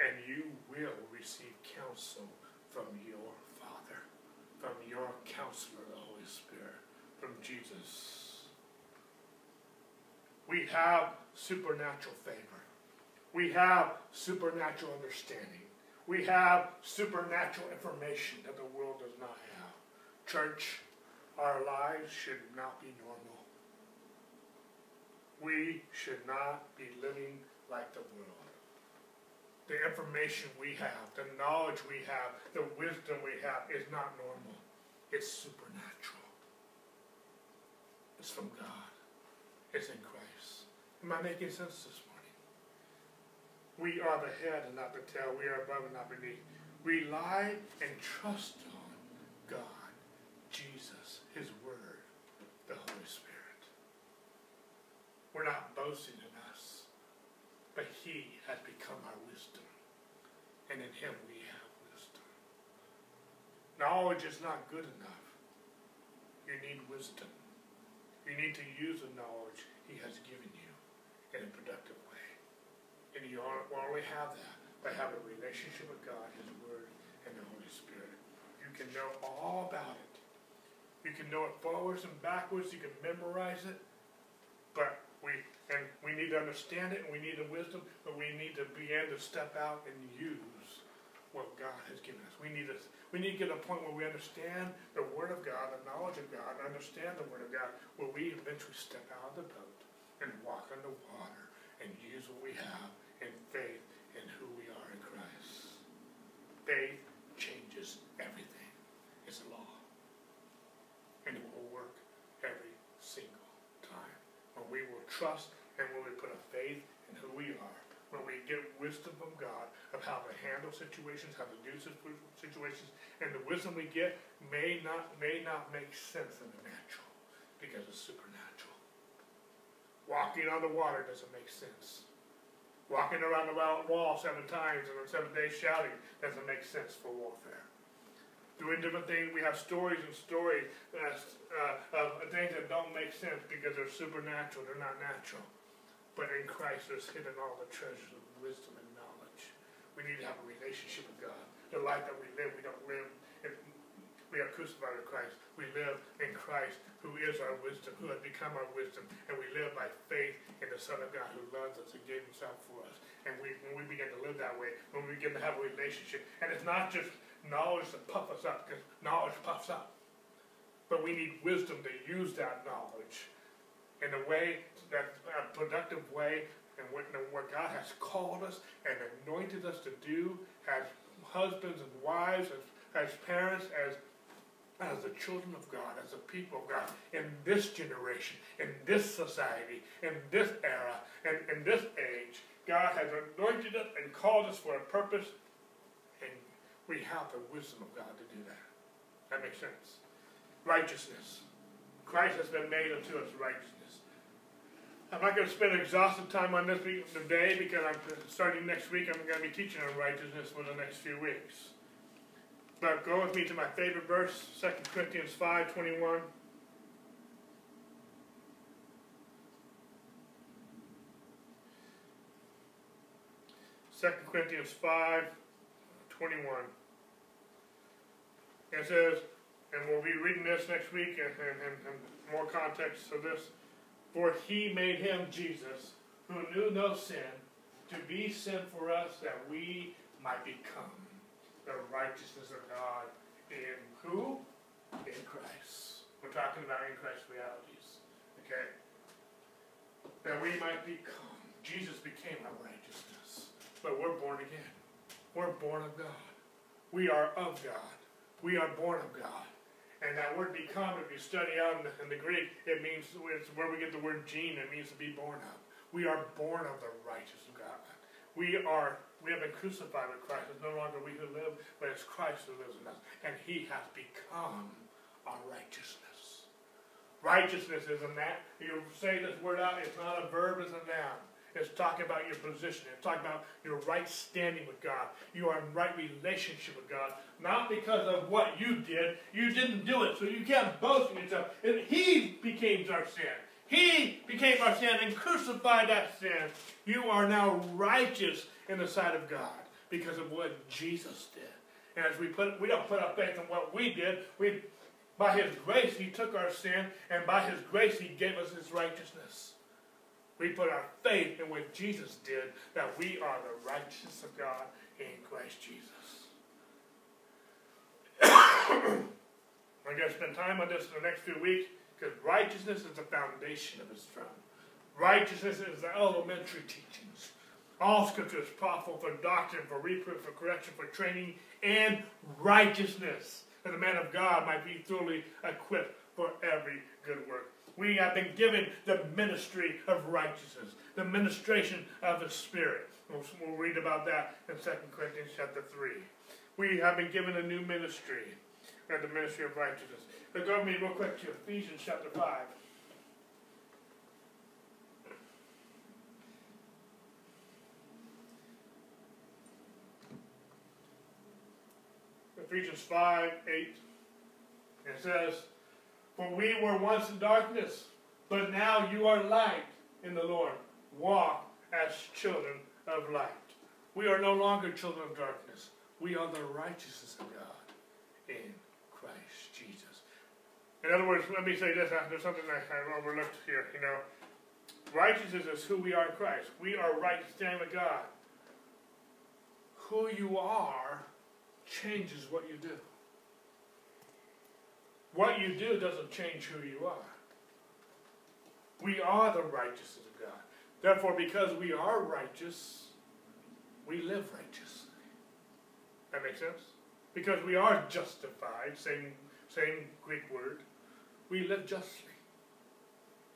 And you will receive counsel from your Father, from your counselor, the Holy Spirit, from Jesus. We have supernatural favor. We have supernatural understanding. We have supernatural information that the world does not have. Church, our lives should not be normal. We should not be living like the world. The information we have, the knowledge we have, the wisdom we have is not normal. It's supernatural. It's from God. It's in Christ. Am I making sense this morning? We are the head and not the tail. We are above and not beneath. Rely and trust on God, Jesus, His Word, the Holy Spirit. We're not boasting in us, but He has become our wisdom. And in Him we have wisdom. Knowledge is not good enough. You need wisdom. You need to use the knowledge He has given you in a productive way. And you will only have that by having a relationship with God, His Word, and the Holy Spirit. You can know all about it. You can know it forwards and backwards. You can memorize it. But we and we need to understand it and we need the wisdom, but we need to begin to step out and use what God has given us. We need to we need to get to a point where we understand the Word of God, the knowledge of God, understand the Word of God, where we eventually step out of the boat and walk on the water and use what we have in faith in who we are in Christ. Faith changes everything. It's a law. And it will work every single time. When we will trust and when we put a faith in who we are when we get wisdom from God of how to handle situations, how to do situations, and the wisdom we get may not may not make sense in the natural because it's supernatural. Walking on the water doesn't make sense. Walking around the wall seven times and on seven days shouting doesn't make sense for warfare. Doing different things, we have stories and stories uh, of things that don't make sense because they're supernatural, they're not natural. But in Christ there's hidden all the treasures of wisdom and knowledge. We need to have a relationship with God. The life that we live, we don't live we are crucified with Christ. We live in Christ, who is our wisdom, who has become our wisdom, and we live by faith in the Son of God who loves us and gave himself for us. And we, when we begin to live that way, when we begin to have a relationship, and it's not just knowledge to puff us up, because knowledge puffs up. But we need wisdom to use that knowledge in a way that a productive way and what, what God has called us and anointed us to do as husbands and wives, as, as parents, as as the children of God, as the people of God, in this generation, in this society, in this era, and in this age, God has anointed us and called us for a purpose, and we have the wisdom of God to do that. That makes sense. righteousness. Christ has been made unto us righteousness. I'm not going to spend exhaustive time on this today because I'm starting next week. I'm going to be teaching on righteousness for the next few weeks. But go with me to my favorite verse, 2 Corinthians 5 21. Second Corinthians 5 21. It says, and we'll be reading this next week and, and, and, and more context of this. For he made him, Jesus, who knew no sin, to be sin for us that we might become the righteousness of God in who? In Christ. We're talking about in Christ realities. Okay? That we might become. Jesus became our righteousness. But we're born again. We're born of God. We are of God. We are born of God. And that word become, if you study out in the, in the Greek, it means, it's where we get the word gene, it means to be born of. We are born of the righteousness of God. We are, we have been crucified with Christ. It's no longer we who live, but it's Christ who lives in us. And he has become our righteousness. Righteousness isn't that. You say this word out, it's not a verb, it's a noun. It's talking about your position. It's talking about your right standing with God. You are in right relationship with God. Not because of what you did. You didn't do it, so you can't boast in yourself. And he became our sin. He became our sin and crucified that sin. You are now righteous in the sight of God because of what Jesus did. And as we put, we don't put our faith in what we did. We, by His grace, He took our sin, and by His grace, He gave us His righteousness. We put our faith in what Jesus did, that we are the righteousness of God in Christ Jesus. I'm going to spend time on this in the next few weeks because righteousness is the foundation of his throne. Righteousness is the elementary teachings. All scripture is profitable for doctrine, for reproof, for correction, for training, and righteousness, that the man of God might be thoroughly equipped for every good work. We have been given the ministry of righteousness, the ministration of the Spirit. We'll, read about that in 2 Corinthians chapter 3. We have been given a new ministry, and the ministry of righteousness. But go with me real quick to Ephesians chapter 5. Ephesians 5, 8. It says, for we were once in darkness, but now you are light in the Lord. Walk as children of light. We are no longer children of darkness. We are the righteousness of God in Christ Jesus. In other words, let me say this. Uh, there's something I, I overlooked here. You know, righteousness is who we are in Christ. We are right standing with God. Who you are changes what you do. What you do doesn't change who you are. We are the righteousness of God. Therefore, because we are righteous, we live righteously. That makes sense? Because we are justified, same, same Greek word, we live justly.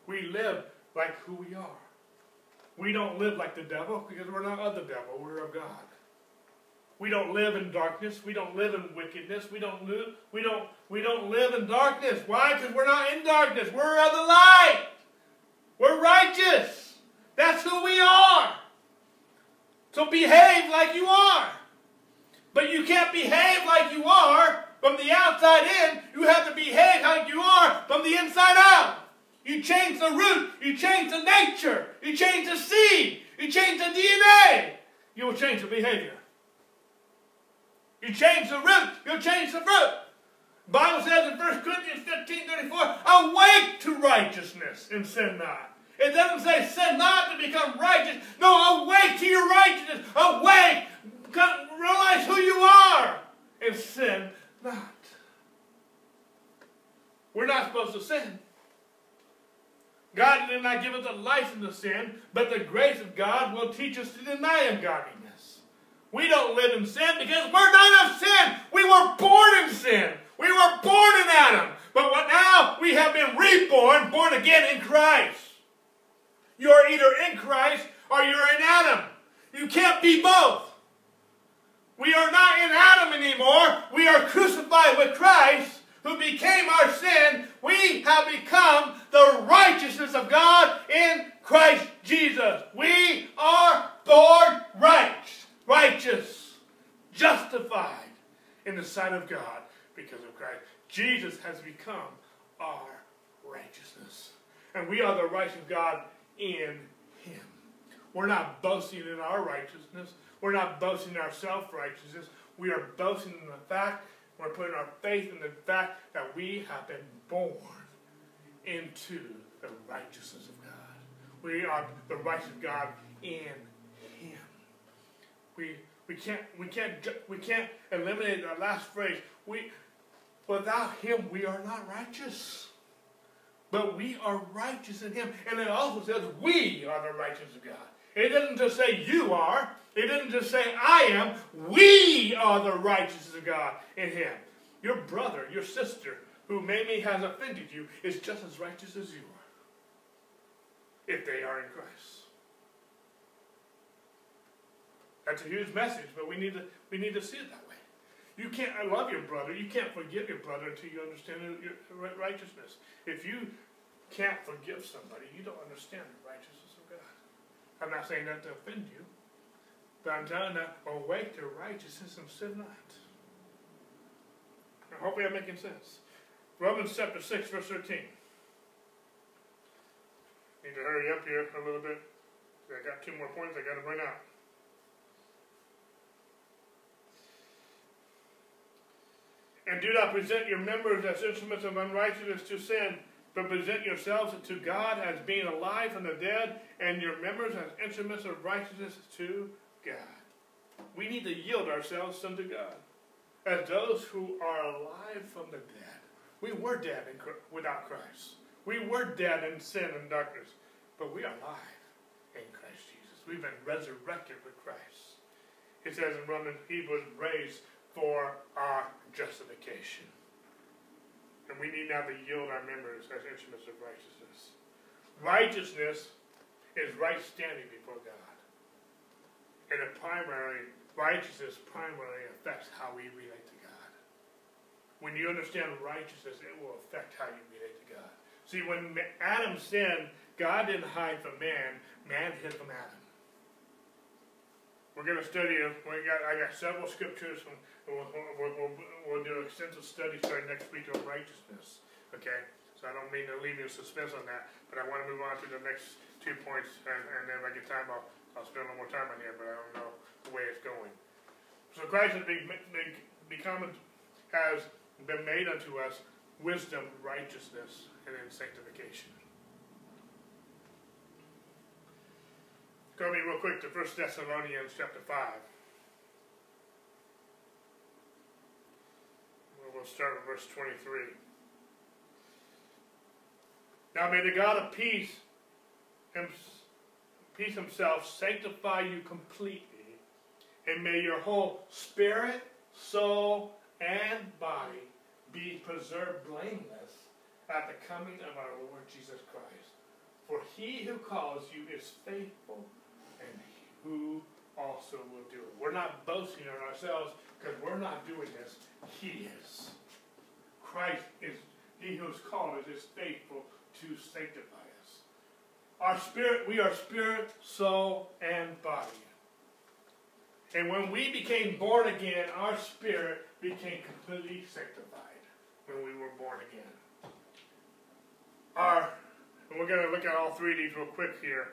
We live like who we are. We don't live like the devil because we're not of the devil, we're of God. We don't live in darkness. We don't live in wickedness. We don't live, we don't, we don't live in darkness. Why? Because we're not in darkness. We're of the light. We're righteous. That's who we are. So behave like you are. But you can't behave like you are from the outside in. You have to behave like you are from the inside out. You change the root. You change the nature. You change the seed. You change the DNA. You will change the behavior. You change the root, you'll change the fruit. The Bible says in 1 Corinthians 15 34, awake to righteousness and sin not. It doesn't say sin not to become righteous. No, awake to your righteousness. Awake. Come, realize who you are and sin not. We're not supposed to sin. God did not give us a license to sin, but the grace of God will teach us to deny ungodliness. We don't live in sin because we're not of sin. We were born in sin. We were born in Adam. But what now we have been reborn, born again in Christ. You're either in Christ or you're in Adam. You can't be both. We are not in Adam anymore. We are crucified with Christ. who became our sin, we have become the righteousness of God in Christ Jesus. We are born right, righteous, justified in the sight of God because of Christ. Jesus has become our righteousness. And we are the righteous of God in Him. We're not boasting in our righteousness. We're not boasting in our self righteousness. We are boasting in the fact, we're putting our faith in the fact that we have been born into the righteousness of God. We are the righteous of God in. We we can't we can't we can't eliminate our last phrase. We without Him we are not righteous. But we are righteous in Him. And it also says we are the righteous of God. It doesn't just say you are. It doesn't just say I am. We are the righteousness of God in Him. Your brother, your sister, who maybe has offended you, is just as righteous as you are. If they are in Christ. That's a huge message, but we need to we need to see it that way. You can't I love your brother. You can't forgive your brother until you understand your righteousness. If you can't forgive somebody, you don't understand the righteousness of God. I'm not saying that to offend you, but I'm telling you, awake to righteousness and sin not. I hope I'm making sense. Romans chapter 6, verse 13. Need to hurry up here a little bit. I got two more points I got to bring out. And do not present your members as instruments of unrighteousness to sin, but present yourselves to God as being alive from the dead, and your members as instruments of righteousness to God. We need to yield ourselves unto God as those who are alive from the dead. We were dead in, without Christ. We were dead in sin and darkness, but we are alive in Christ Jesus. We've been resurrected with Christ. It says in Romans, he was raised for our justification. And we need now to yield our members as instruments of righteousness. Righteousness is right standing before God. And the primary, righteousness primarily affects how we relate to God. When you understand righteousness, it will affect how you relate to God. See, when Adam sinned, God didn't hide from man, man hid from Adam. We're going to study, we got, I got several scriptures from We'll, do extensive study starting next week on righteousness. Okay? So I don't mean to leave you in suspense on that, but I want to move on to the next two points, and, and then if I get time, I'll, I'll spend a little more time on here, but I don't know the way it's going. So Christ has become, has been made unto us wisdom, righteousness, and then sanctification. Go me real quick to 1 Thessalonians chapter 5. We'll start with verse 23. Now may the God of peace, peace himself sanctify you completely, and may your whole spirit, soul, and body be preserved blameless at the coming of our Lord Jesus Christ. For he who calls you is faithful, and who also will do it. We're not boasting on ourselves because we're not doing this. He is. Christ is, he who's called us is faithful to sanctify us. Our spirit, we are spirit, soul, and body. And when we became born again, our spirit became completely sanctified when we were born again. Our, and we're going to look at all three of these real quick here.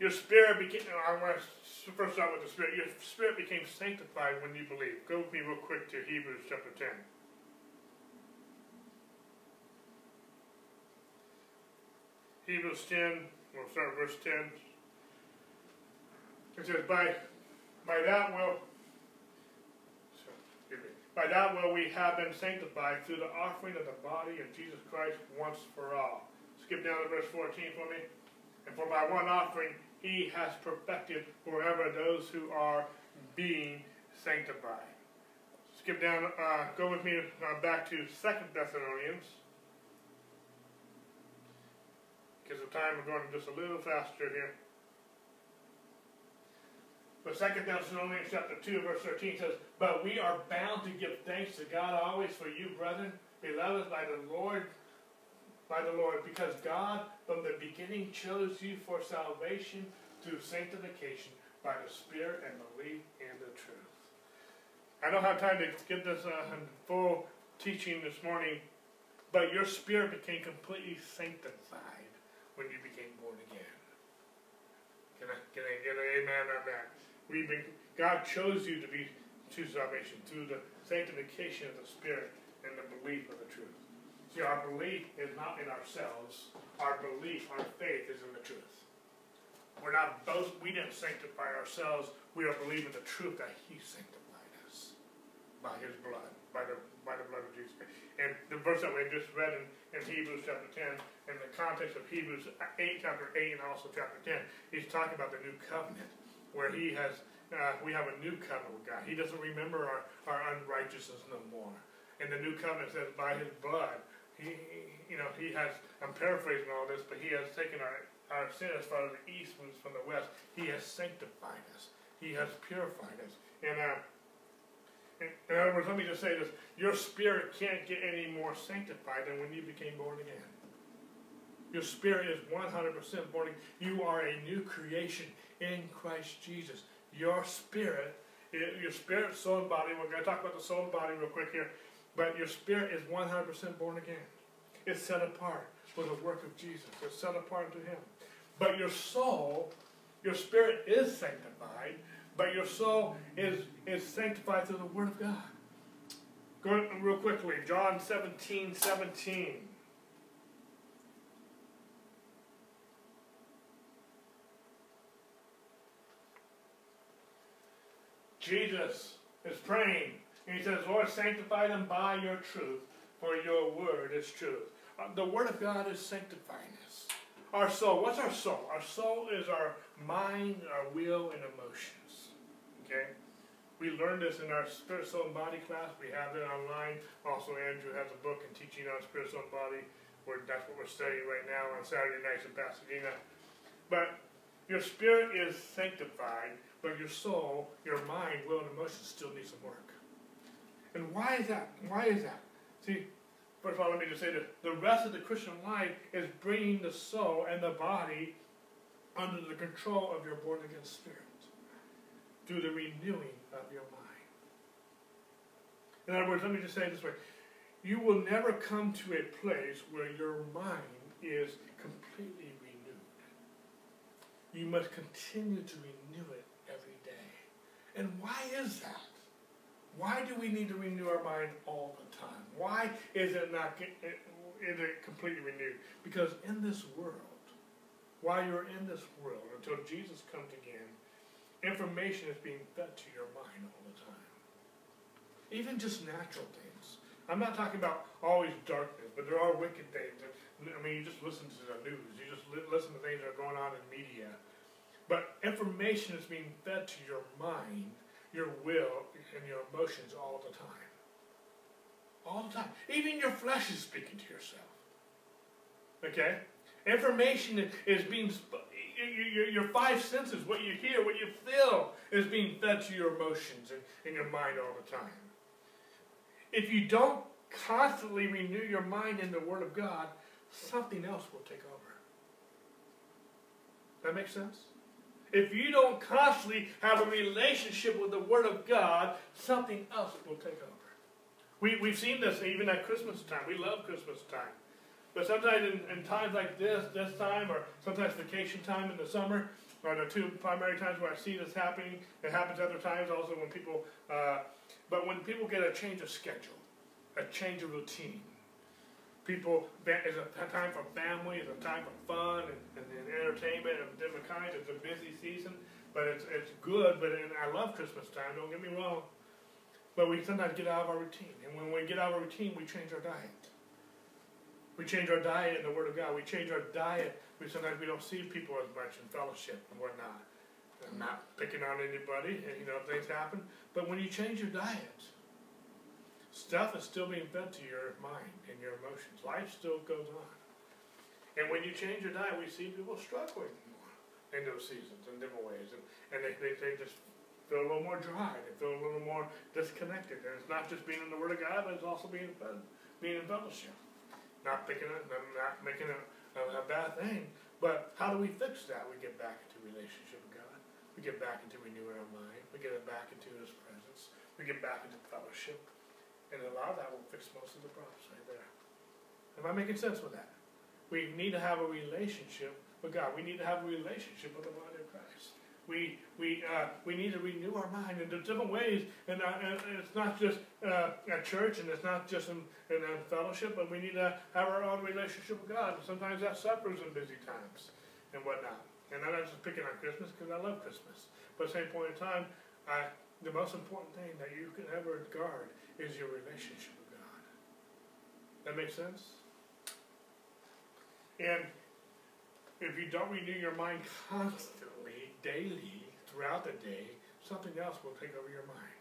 Your spirit became, I want to first start with the spirit. Your spirit became sanctified when you believe. Go with me real quick to Hebrews chapter 10. Hebrews 10, we'll start verse 10. It says, By, by that will, by that will we have been sanctified through the offering of the body of Jesus Christ once for all. Skip down to verse 14 for me. And for by one offering he has perfected forever those who are being sanctified. Skip down, uh, go with me uh, back to Second Thessalonians. Because of time, we're going just a little faster here. But Second Thessalonians chapter 2, verse 13 says, But we are bound to give thanks to God always for you, brethren, beloved by the Lord, by the Lord, because God from the beginning chose you for salvation through sanctification by the Spirit and belief in the truth. I don't have time to get this uh, full teaching this morning, but your spirit became completely sanctified when you became born again. Can I, can I get an amen on that? We've been, God chose you to be to salvation through the sanctification of the Spirit and the belief of the truth. See, our belief is not in ourselves. Our belief, our faith is in the truth. We're not both, we didn't sanctify ourselves. We are believing the truth that He sanctified us by His blood, by the, by the blood of Jesus. And the verse that we just read in, in Hebrews chapter 10, in the context of Hebrews 8, chapter 8, and also chapter 10, he's talking about the new covenant, where he has, uh, we have a new covenant with God. He doesn't remember our, our unrighteousness no more. And the new covenant says, by his blood, he, you know, he has, I'm paraphrasing all this, but he has taken our, our sin as far as the east was from the west. He has sanctified us. He has purified us. And, uh, in other words, let me just say this. Your spirit can't get any more sanctified than when you became born again. Your spirit is 100% born again. You are a new creation in Christ Jesus. Your spirit, your spirit, soul, and body, we're going to talk about the soul and body real quick here, but your spirit is 100% born again. It's set apart for the work of Jesus. It's set apart to Him. But your soul, your spirit is sanctified, but your soul is, is sanctified through the Word of God. Go real quickly, John 17, 17. Jesus is praying, and he says, Lord, sanctify them by your truth, for your word is truth. Uh, the Word of God is sanctifying us. Our soul, what's our soul? Our soul is our mind, our will, and emotions. Okay? We learned this in our spirit, soul, and body class. We have it online. Also, Andrew has a book and teaching on spirit, soul, and body. Where that's what we're studying right now on Saturday nights in Pasadena. But your spirit is sanctified, but your soul, your mind, will, and emotions still need some work. And why is that? Why is that? See, first of all, let me just say this: the rest of the Christian life is bringing the soul and the body under the control of your born again spirit through the renewing of your mind. In other words, let me just say it this way. You will never come to a place where your mind is completely renewed. You must continue to renew it every day. And why is that? Why do we need to renew our mind all the time? Why is it not eh, is it completely renewed? Because in this world, while you're in this world, until Jesus comes again, information is being fed to your mind all the time. Even just natural things. I'm not talking about always darkness, but there are wicked things. I mean, you just listen to the news. You just listen to things that are going on in media. But information is being fed to your mind, your will, and your emotions all the time. All the time. Even your flesh is speaking to yourself. Okay? Information is being your, your five senses, what you hear, what you feel, is being fed to your emotions and in your mind all the time. If you don't constantly renew your mind in the Word of God, something else will take over. That makes sense? If you don't constantly have a relationship with the Word of God, something else will take over. We, we've seen this even at Christmas time. We love Christmas time. But sometimes in, in, times like this, this time, or sometimes vacation time in the summer, are the two primary times where I see this happening. It happens other times also when people, uh, but when people get a change of schedule, a change of routine, people, it's a time for family, it's a time for fun and, and, and entertainment of different kinds. It's a busy season, but it's, it's good. But and I love Christmas time, don't get me wrong. But we sometimes get out of our routine. And when we get out of our routine, we change our diet. We change our diet in the Word of God. We change our diet. We sometimes we don't see people as much in fellowship and whatnot. I'm not picking on anybody, and you know things happen. But when you change your diet, stuff is still being fed to your mind and your emotions. Life still goes on. And when you change your diet, we see people struggling more. in those seasons in different ways, and, and they, they, they just feel a little more dry. They feel a little more disconnected. And it's not just being in the Word of God, but it's also being fed, being in fellowship. Not thinking it, not making it a, a bad thing. But how do we fix that? We get back into relationship with God. We get back into renewing our mind. We get back into His presence. We get back into fellowship. And a lot of that will fix most of the problems right there. Am I making sense with that? We need to have a relationship with God. We need to have a relationship with the body of Christ. We, we, uh, we need to renew our mind in different ways. And, uh, and it's not just uh, at church and it's not just in, in, in, fellowship, but we need to have our own relationship with God. And sometimes that suffers in busy times and whatnot. And I'm not just picking on Christmas because I love Christmas. But at the same point in time, I, the most important thing that you can ever guard is your relationship with God. That makes sense? And if you don't renew your mind constantly, daily, throughout the day, something else will take over your mind.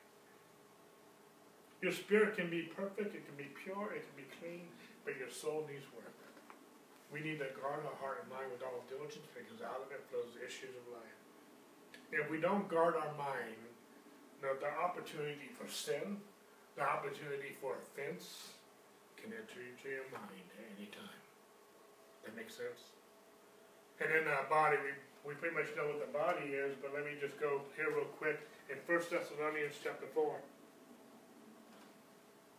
Your spirit can be perfect, it can be pure, it can be clean, but your soul needs work. We need to guard our heart and mind with all diligence because out of it flows the issues of life. If we don't guard our mind, the, the opportunity for sin, the opportunity for offense can enter into your mind at any time. That makes sense? And then the body, we, we pretty much know what the body is, but let me just go here real quick in 1 Thessalonians chapter 4.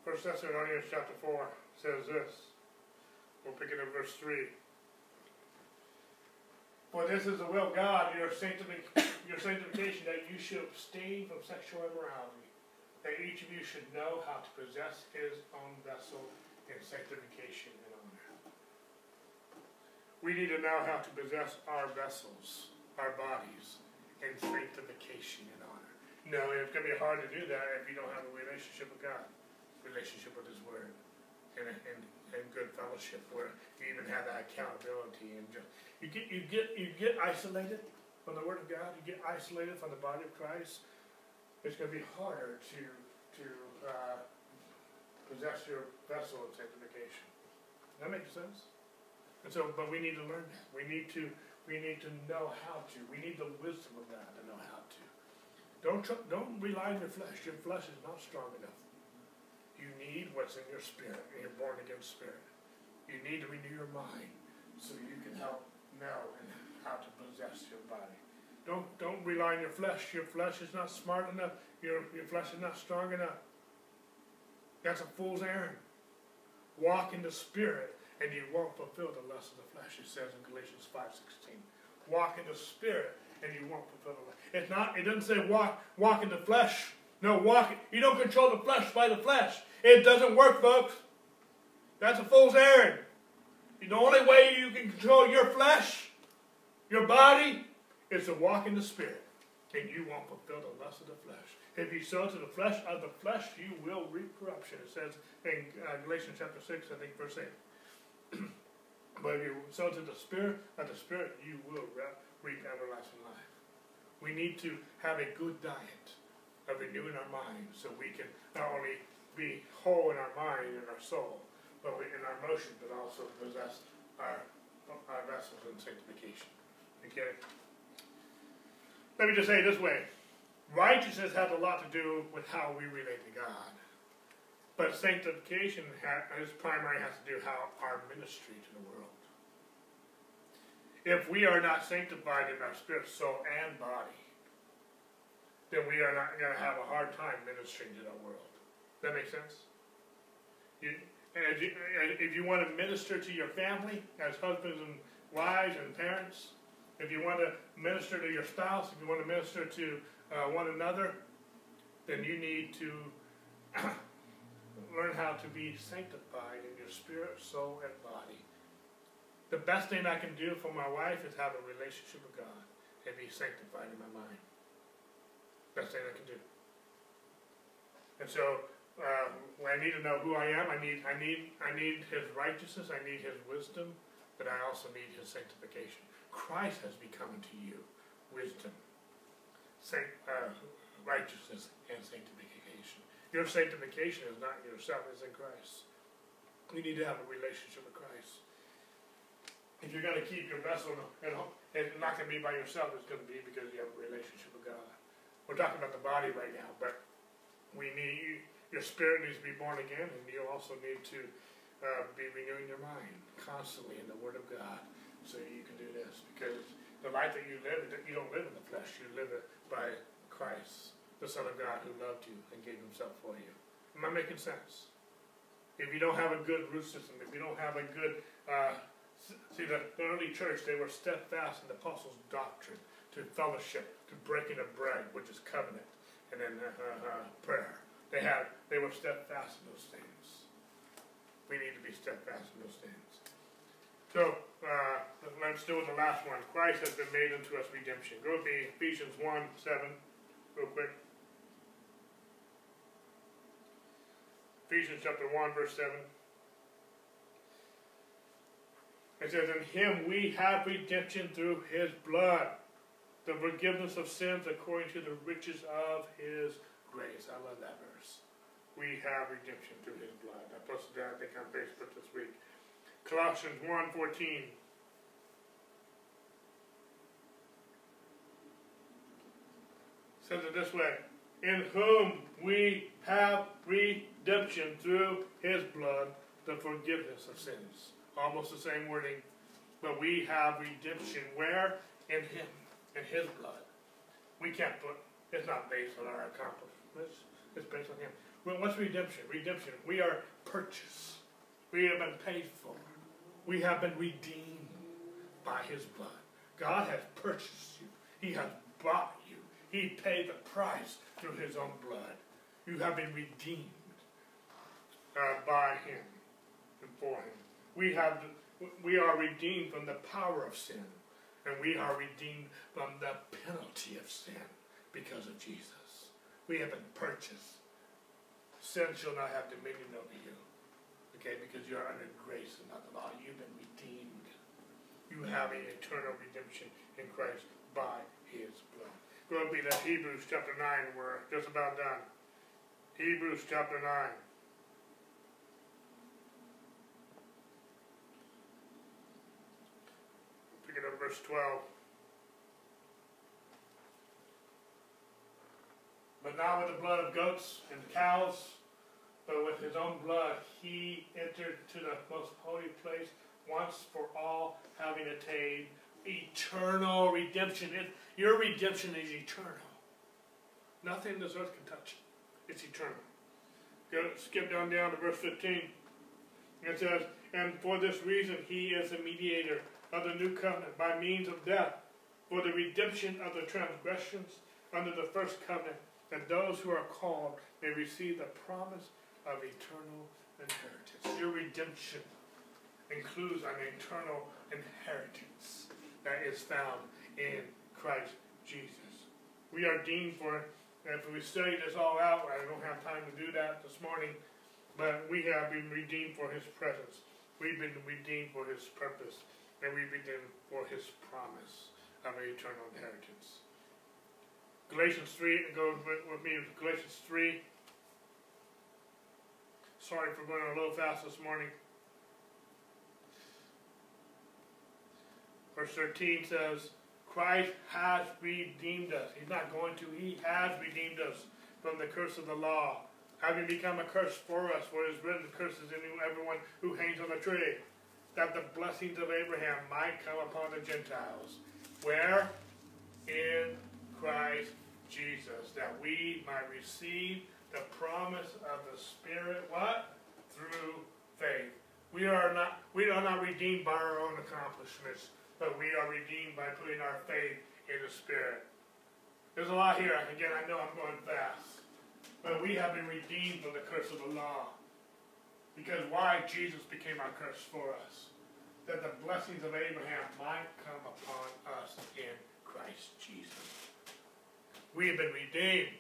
1 Thessalonians chapter 4 says this. We'll pick it in verse 3. For this is the will of God, your, sanctific- your sanctification, that you should abstain from sexual immorality, that each of you should know how to possess his own vessel in sanctification and honor. we need to know how to possess our vessels, our bodies, in sanctification and honor. No, it's going to be hard to do that if you don't have a relationship with God, relationship with His Word, and, and, and good fellowship where you even have that accountability and just you get you get you get isolated from the Word of God. You get isolated from the body of Christ. It's going to be harder to to uh, possess your vessel of sanctification. That makes sense. And so, but we need to learn that. We need to, we need to know how to. We need the wisdom of God to know how to. Don't don't rely on your flesh. Your flesh is not strong enough. You need what's in your spirit, in your born again spirit. You need to renew your mind so you can help know how to possess your body. Don't don't rely on your flesh. Your flesh is not smart enough. Your your flesh is not strong enough. That's a fool's errand. Walk in the spirit and you won't fulfill the lust of the flesh, it says in Galatians 5.16. Walk in the spirit, and you won't fulfill the lust. It's not, it doesn't say walk, walk in the flesh. No, walk, you don't control the flesh by the flesh. It doesn't work, folks. That's a fool's errand. The only way you can control your flesh, your body, is to walk in the spirit. And you won't fulfill the lust of the flesh. If you sow to the flesh, of the flesh you will reap corruption. It says in uh, Galatians chapter 6, I think, verse 8. but if you sow to the Spirit, of the Spirit, you will reap everlasting life. We need to have a good diet of renewing our mind so we can not only be whole in our mind and our soul, but in our emotions, but also possess our, our vessels in sanctification. Okay? Let me just say it this way. Righteousness has a lot to do with how we relate to God. But sanctification, has, primary, has to do how our ministry to the world. If we are not sanctified in our spirit, soul, and body, then we are not going to have a hard time ministering to the world. That makes sense? You, if you, if you want to minister to your family as husbands and wives and parents, if you want to minister to your spouse, if you want to minister to uh, one another, then you need to learn how to be sanctified in your spirit, soul, and body. The best thing I can do for my wife is have a relationship with God and be sanctified in my mind. Best thing I can do. And so, uh, I need to know who I am, I need, I need, I need His righteousness. I need His wisdom, but I also need His sanctification. Christ has become to you wisdom, sanct, uh, righteousness, and sanctification. Your sanctification is not yourself, it's in Christ. You need to have a relationship with Christ. if you're going to keep your vessel, and it's not going to be by yourself, it's going to be because you have a relationship with God. We're talking about the body right now, but we need your spirit needs to be born again, and you also need to uh, be renewing your mind constantly in the Word of God, so you can do this. Because the life that you live, you don't live in the flesh; you live it by Christ, the Son of God, who loved you and gave Himself for you. Am I making sense? If you don't have a good root system, if you don't have a good uh, See, the, early church, they were steadfast in the apostles' doctrine, to fellowship, to breaking of bread, which is covenant, and then uh, uh, prayer. They had, they were steadfast in those things. We need to be steadfast in those things. So, uh, let's do the last one. Christ has been made unto us redemption. Go me, Ephesians 1 7, real quick. Ephesians chapter 1, verse 7. It says, In him we have redemption through his blood, the forgiveness of sins according to the riches of his grace. I love that verse. We have redemption through his blood. I posted that, I think, on Facebook this week. Colossians 1.14 says it this way, In whom we have redemption through his blood, the forgiveness of sins almost the same wording, but we have redemption where? In Him, in His blood. We can't put, it's not based on our accomplishments, it's based on Him. What's redemption? Redemption. We are purchased. We have been paid for. We have been redeemed by His blood. God has purchased you. He has bought you. He paid the price through His own blood. You have been redeemed uh, by Him and for Him. We have we are redeemed from the power of sin, and we are redeemed from the penalty of sin because of Jesus. We have been purchased. Sin shall not have dominion over you. Okay, because you are under grace and not the law. You've been redeemed. You have an eternal redemption in Christ by his blood. Go with me to Hebrews chapter 9. We're just about done. Hebrews chapter 9. verse 12. But now with the blood of goats and cows, but with his own blood he entered to the most holy place once for all, having attained eternal redemption. It, your redemption is eternal. Nothing this earth can touch it. It's eternal. Go, skip down down to verse 15. It says, And for this reason he is the mediator of the new covenant by means of death for the redemption of the transgressions under the first covenant, that those who are called may receive the promise of eternal inheritance. Your redemption includes an eternal inheritance that is found in Christ Jesus. We are deemed for, if we study this all out, I don't have time to do that this morning, but we have been redeemed for his presence. We've been redeemed for his purpose and we've been redeemed for his promise of an eternal inheritance. Galatians 3, go with me to Galatians 3. Sorry for going a little fast this morning. Verse 13 says, Christ has redeemed us. He's not going to, he has redeemed us from the curse of the law, having become a curse for us, for it is written, curses in everyone who hangs on a tree that the blessings of Abraham might come upon the Gentiles. Where? In Christ Jesus, that we might receive the promise of the Spirit, what? Through faith. We are not we are not redeemed by our own accomplishments, but we are redeemed by putting our faith in the Spirit. There's a lot here. Again, I know I'm going fast. But we have been redeemed from the curse of the law. Because why Jesus became our curse for us? That the blessings of Abraham might come upon us in Christ Jesus. We have been redeemed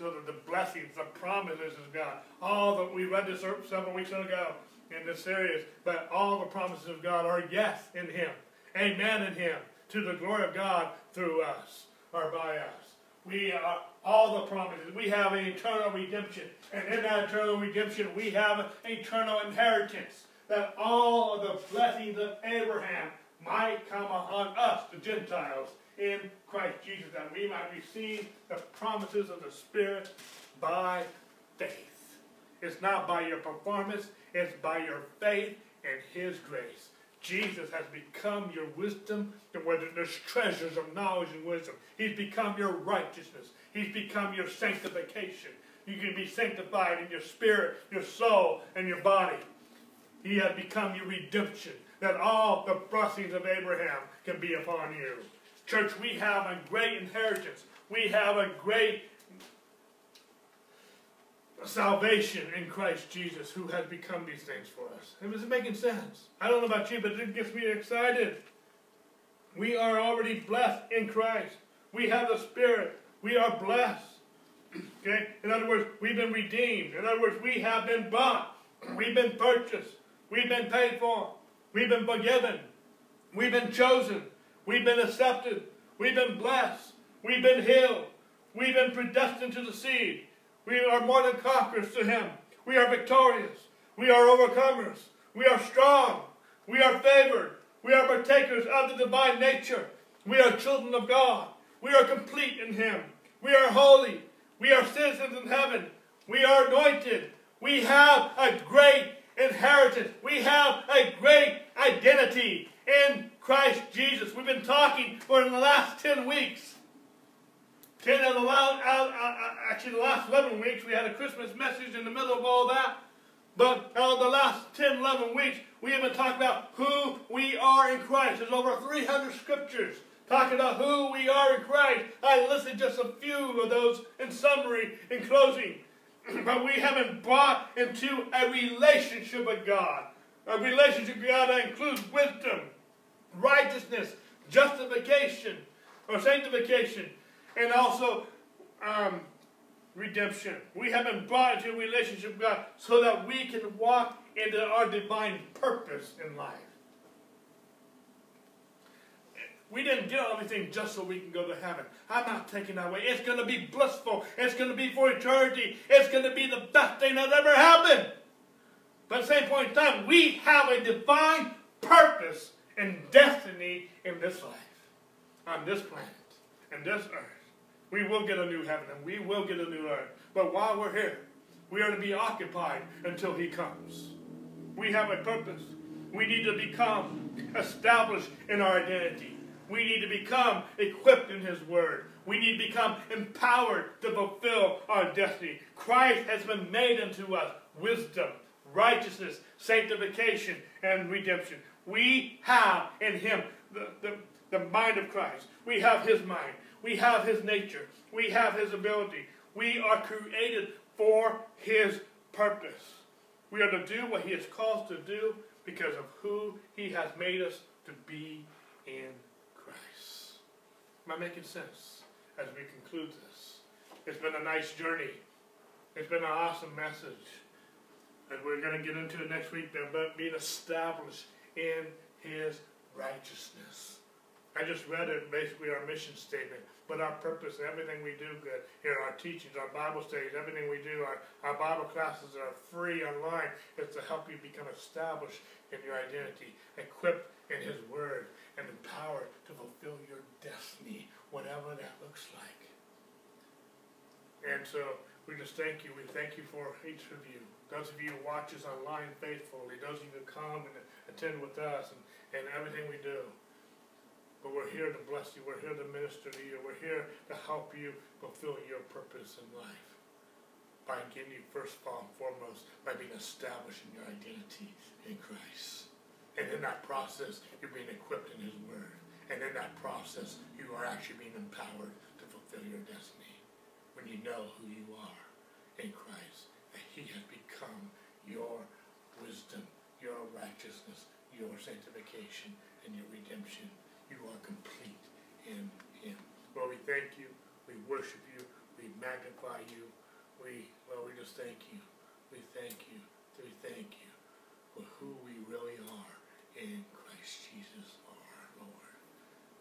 so that the blessings, the promises of God, all that we read this several weeks ago in this series, but all the promises of God are yes in Him, amen in Him, to the glory of God through us or by us. We are all the promises. We have an eternal redemption. And in that eternal redemption, we have an eternal inheritance that all of the blessings of Abraham might come upon us, the Gentiles, in Christ Jesus, that we might receive the promises of the Spirit by faith. It's not by your performance, it's by your faith and His grace. Jesus has become your wisdom, and whether there's treasures of knowledge and wisdom, He's become your righteousness. He's become your sanctification. You can be sanctified in your spirit, your soul, and your body. He has become your redemption, that all the blessings of Abraham can be upon you. Church, we have a great inheritance. We have a great salvation in Christ Jesus who has become these things for us. Is it making sense. I don't know about you, but it gets me excited. We are already blessed in Christ. We have the Spirit. We are blessed. Okay? In other words, we've been redeemed. In other words, we have been bought. We've been purchased. We've been paid for. We've been forgiven. We've been chosen. We've been accepted. We've been blessed. We've been healed. We've been predestined to the seed. We are more than conquerors to Him. We are victorious. We are overcomers. We are strong. We are favored. We are partakers of the divine nature. We are children of God. We are complete in Him. We are holy. We are citizens in heaven. We are anointed. We have a great inheritance. We have a great identity in Christ Jesus. We've been talking for in the last 10 weeks. 10 of the last, uh, uh, actually the last 11 weeks, we had a Christmas message in the middle of all that. But of the last 10, 11 weeks, we have been talking about who we are in Christ. There's over 300 scriptures talking about who we are in Christ. I listed just a few of those in summary, in closing. but we have been brought into a relationship with God. A relationship with God that includes wisdom, righteousness, justification, or sanctification, and also um, redemption. We have been brought into a relationship with God so that we can walk into our divine purpose in life. We didn't get everything just so we can go to heaven. I'm not taking that away. It's going to be blissful. It's going to be for eternity. It's going to be the best thing that ever happened. But at the same point in time, we have a divine purpose and destiny in this life, on this planet, and this earth. We will get a new heaven and we will get a new earth. But while we're here, we are to be occupied until He comes. We have a purpose. We need to become established in our identity. We need to become equipped in His Word. We need to become empowered to fulfill our destiny. Christ has been made unto us wisdom, righteousness, sanctification, and redemption. We have in Him the, the, the mind of Christ. We have His mind. We have His nature. We have His ability. We are created for His purpose. We are to do what He has called to do because of who He has made us to be in Christ. Am I making sense as we conclude this? It's been a nice journey. It's been an awesome message. And we're going to get into it next week about being established in His righteousness. I just read it, basically our mission statement. But our purpose everything we do good here, our teachings, our Bible studies, everything we do, our, our Bible classes are free online, is to help you become established in your identity, equipped in His Word, and empowered to fulfill your destiny, whatever that looks like. And so we just thank you. We thank you for each of you. Those of you who watch us online faithfully, those of you who come and attend with us and, and everything we do. But we're here to bless you. We're here to minister to you. We're here to help you fulfill your purpose in life. By getting you first and foremost, by being established in your identity in Christ. And in that process, you're being equipped in His Word. And in that process, you are actually being empowered to fulfill your destiny. When you know who you are in Christ, that He has become your wisdom, your righteousness, your sanctification, and your redemption you are complete in Him. Lord, we thank you. We worship you. We magnify you. We, Lord, we just thank you. We thank you. We thank you for who we really are in Christ Jesus our Lord.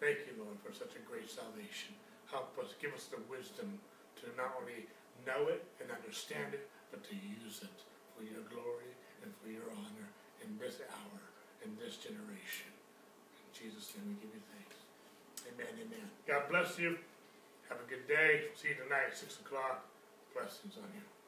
Thank you, Lord, for such a great salvation. Help us, give us the wisdom to not only know it and understand it, but to use it for your glory and for your honor in this hour, in this generation. In Jesus' name we give you thanks. Amen, amen. God bless you. Have a good day. See you tonight, six o'clock. Blessings on you.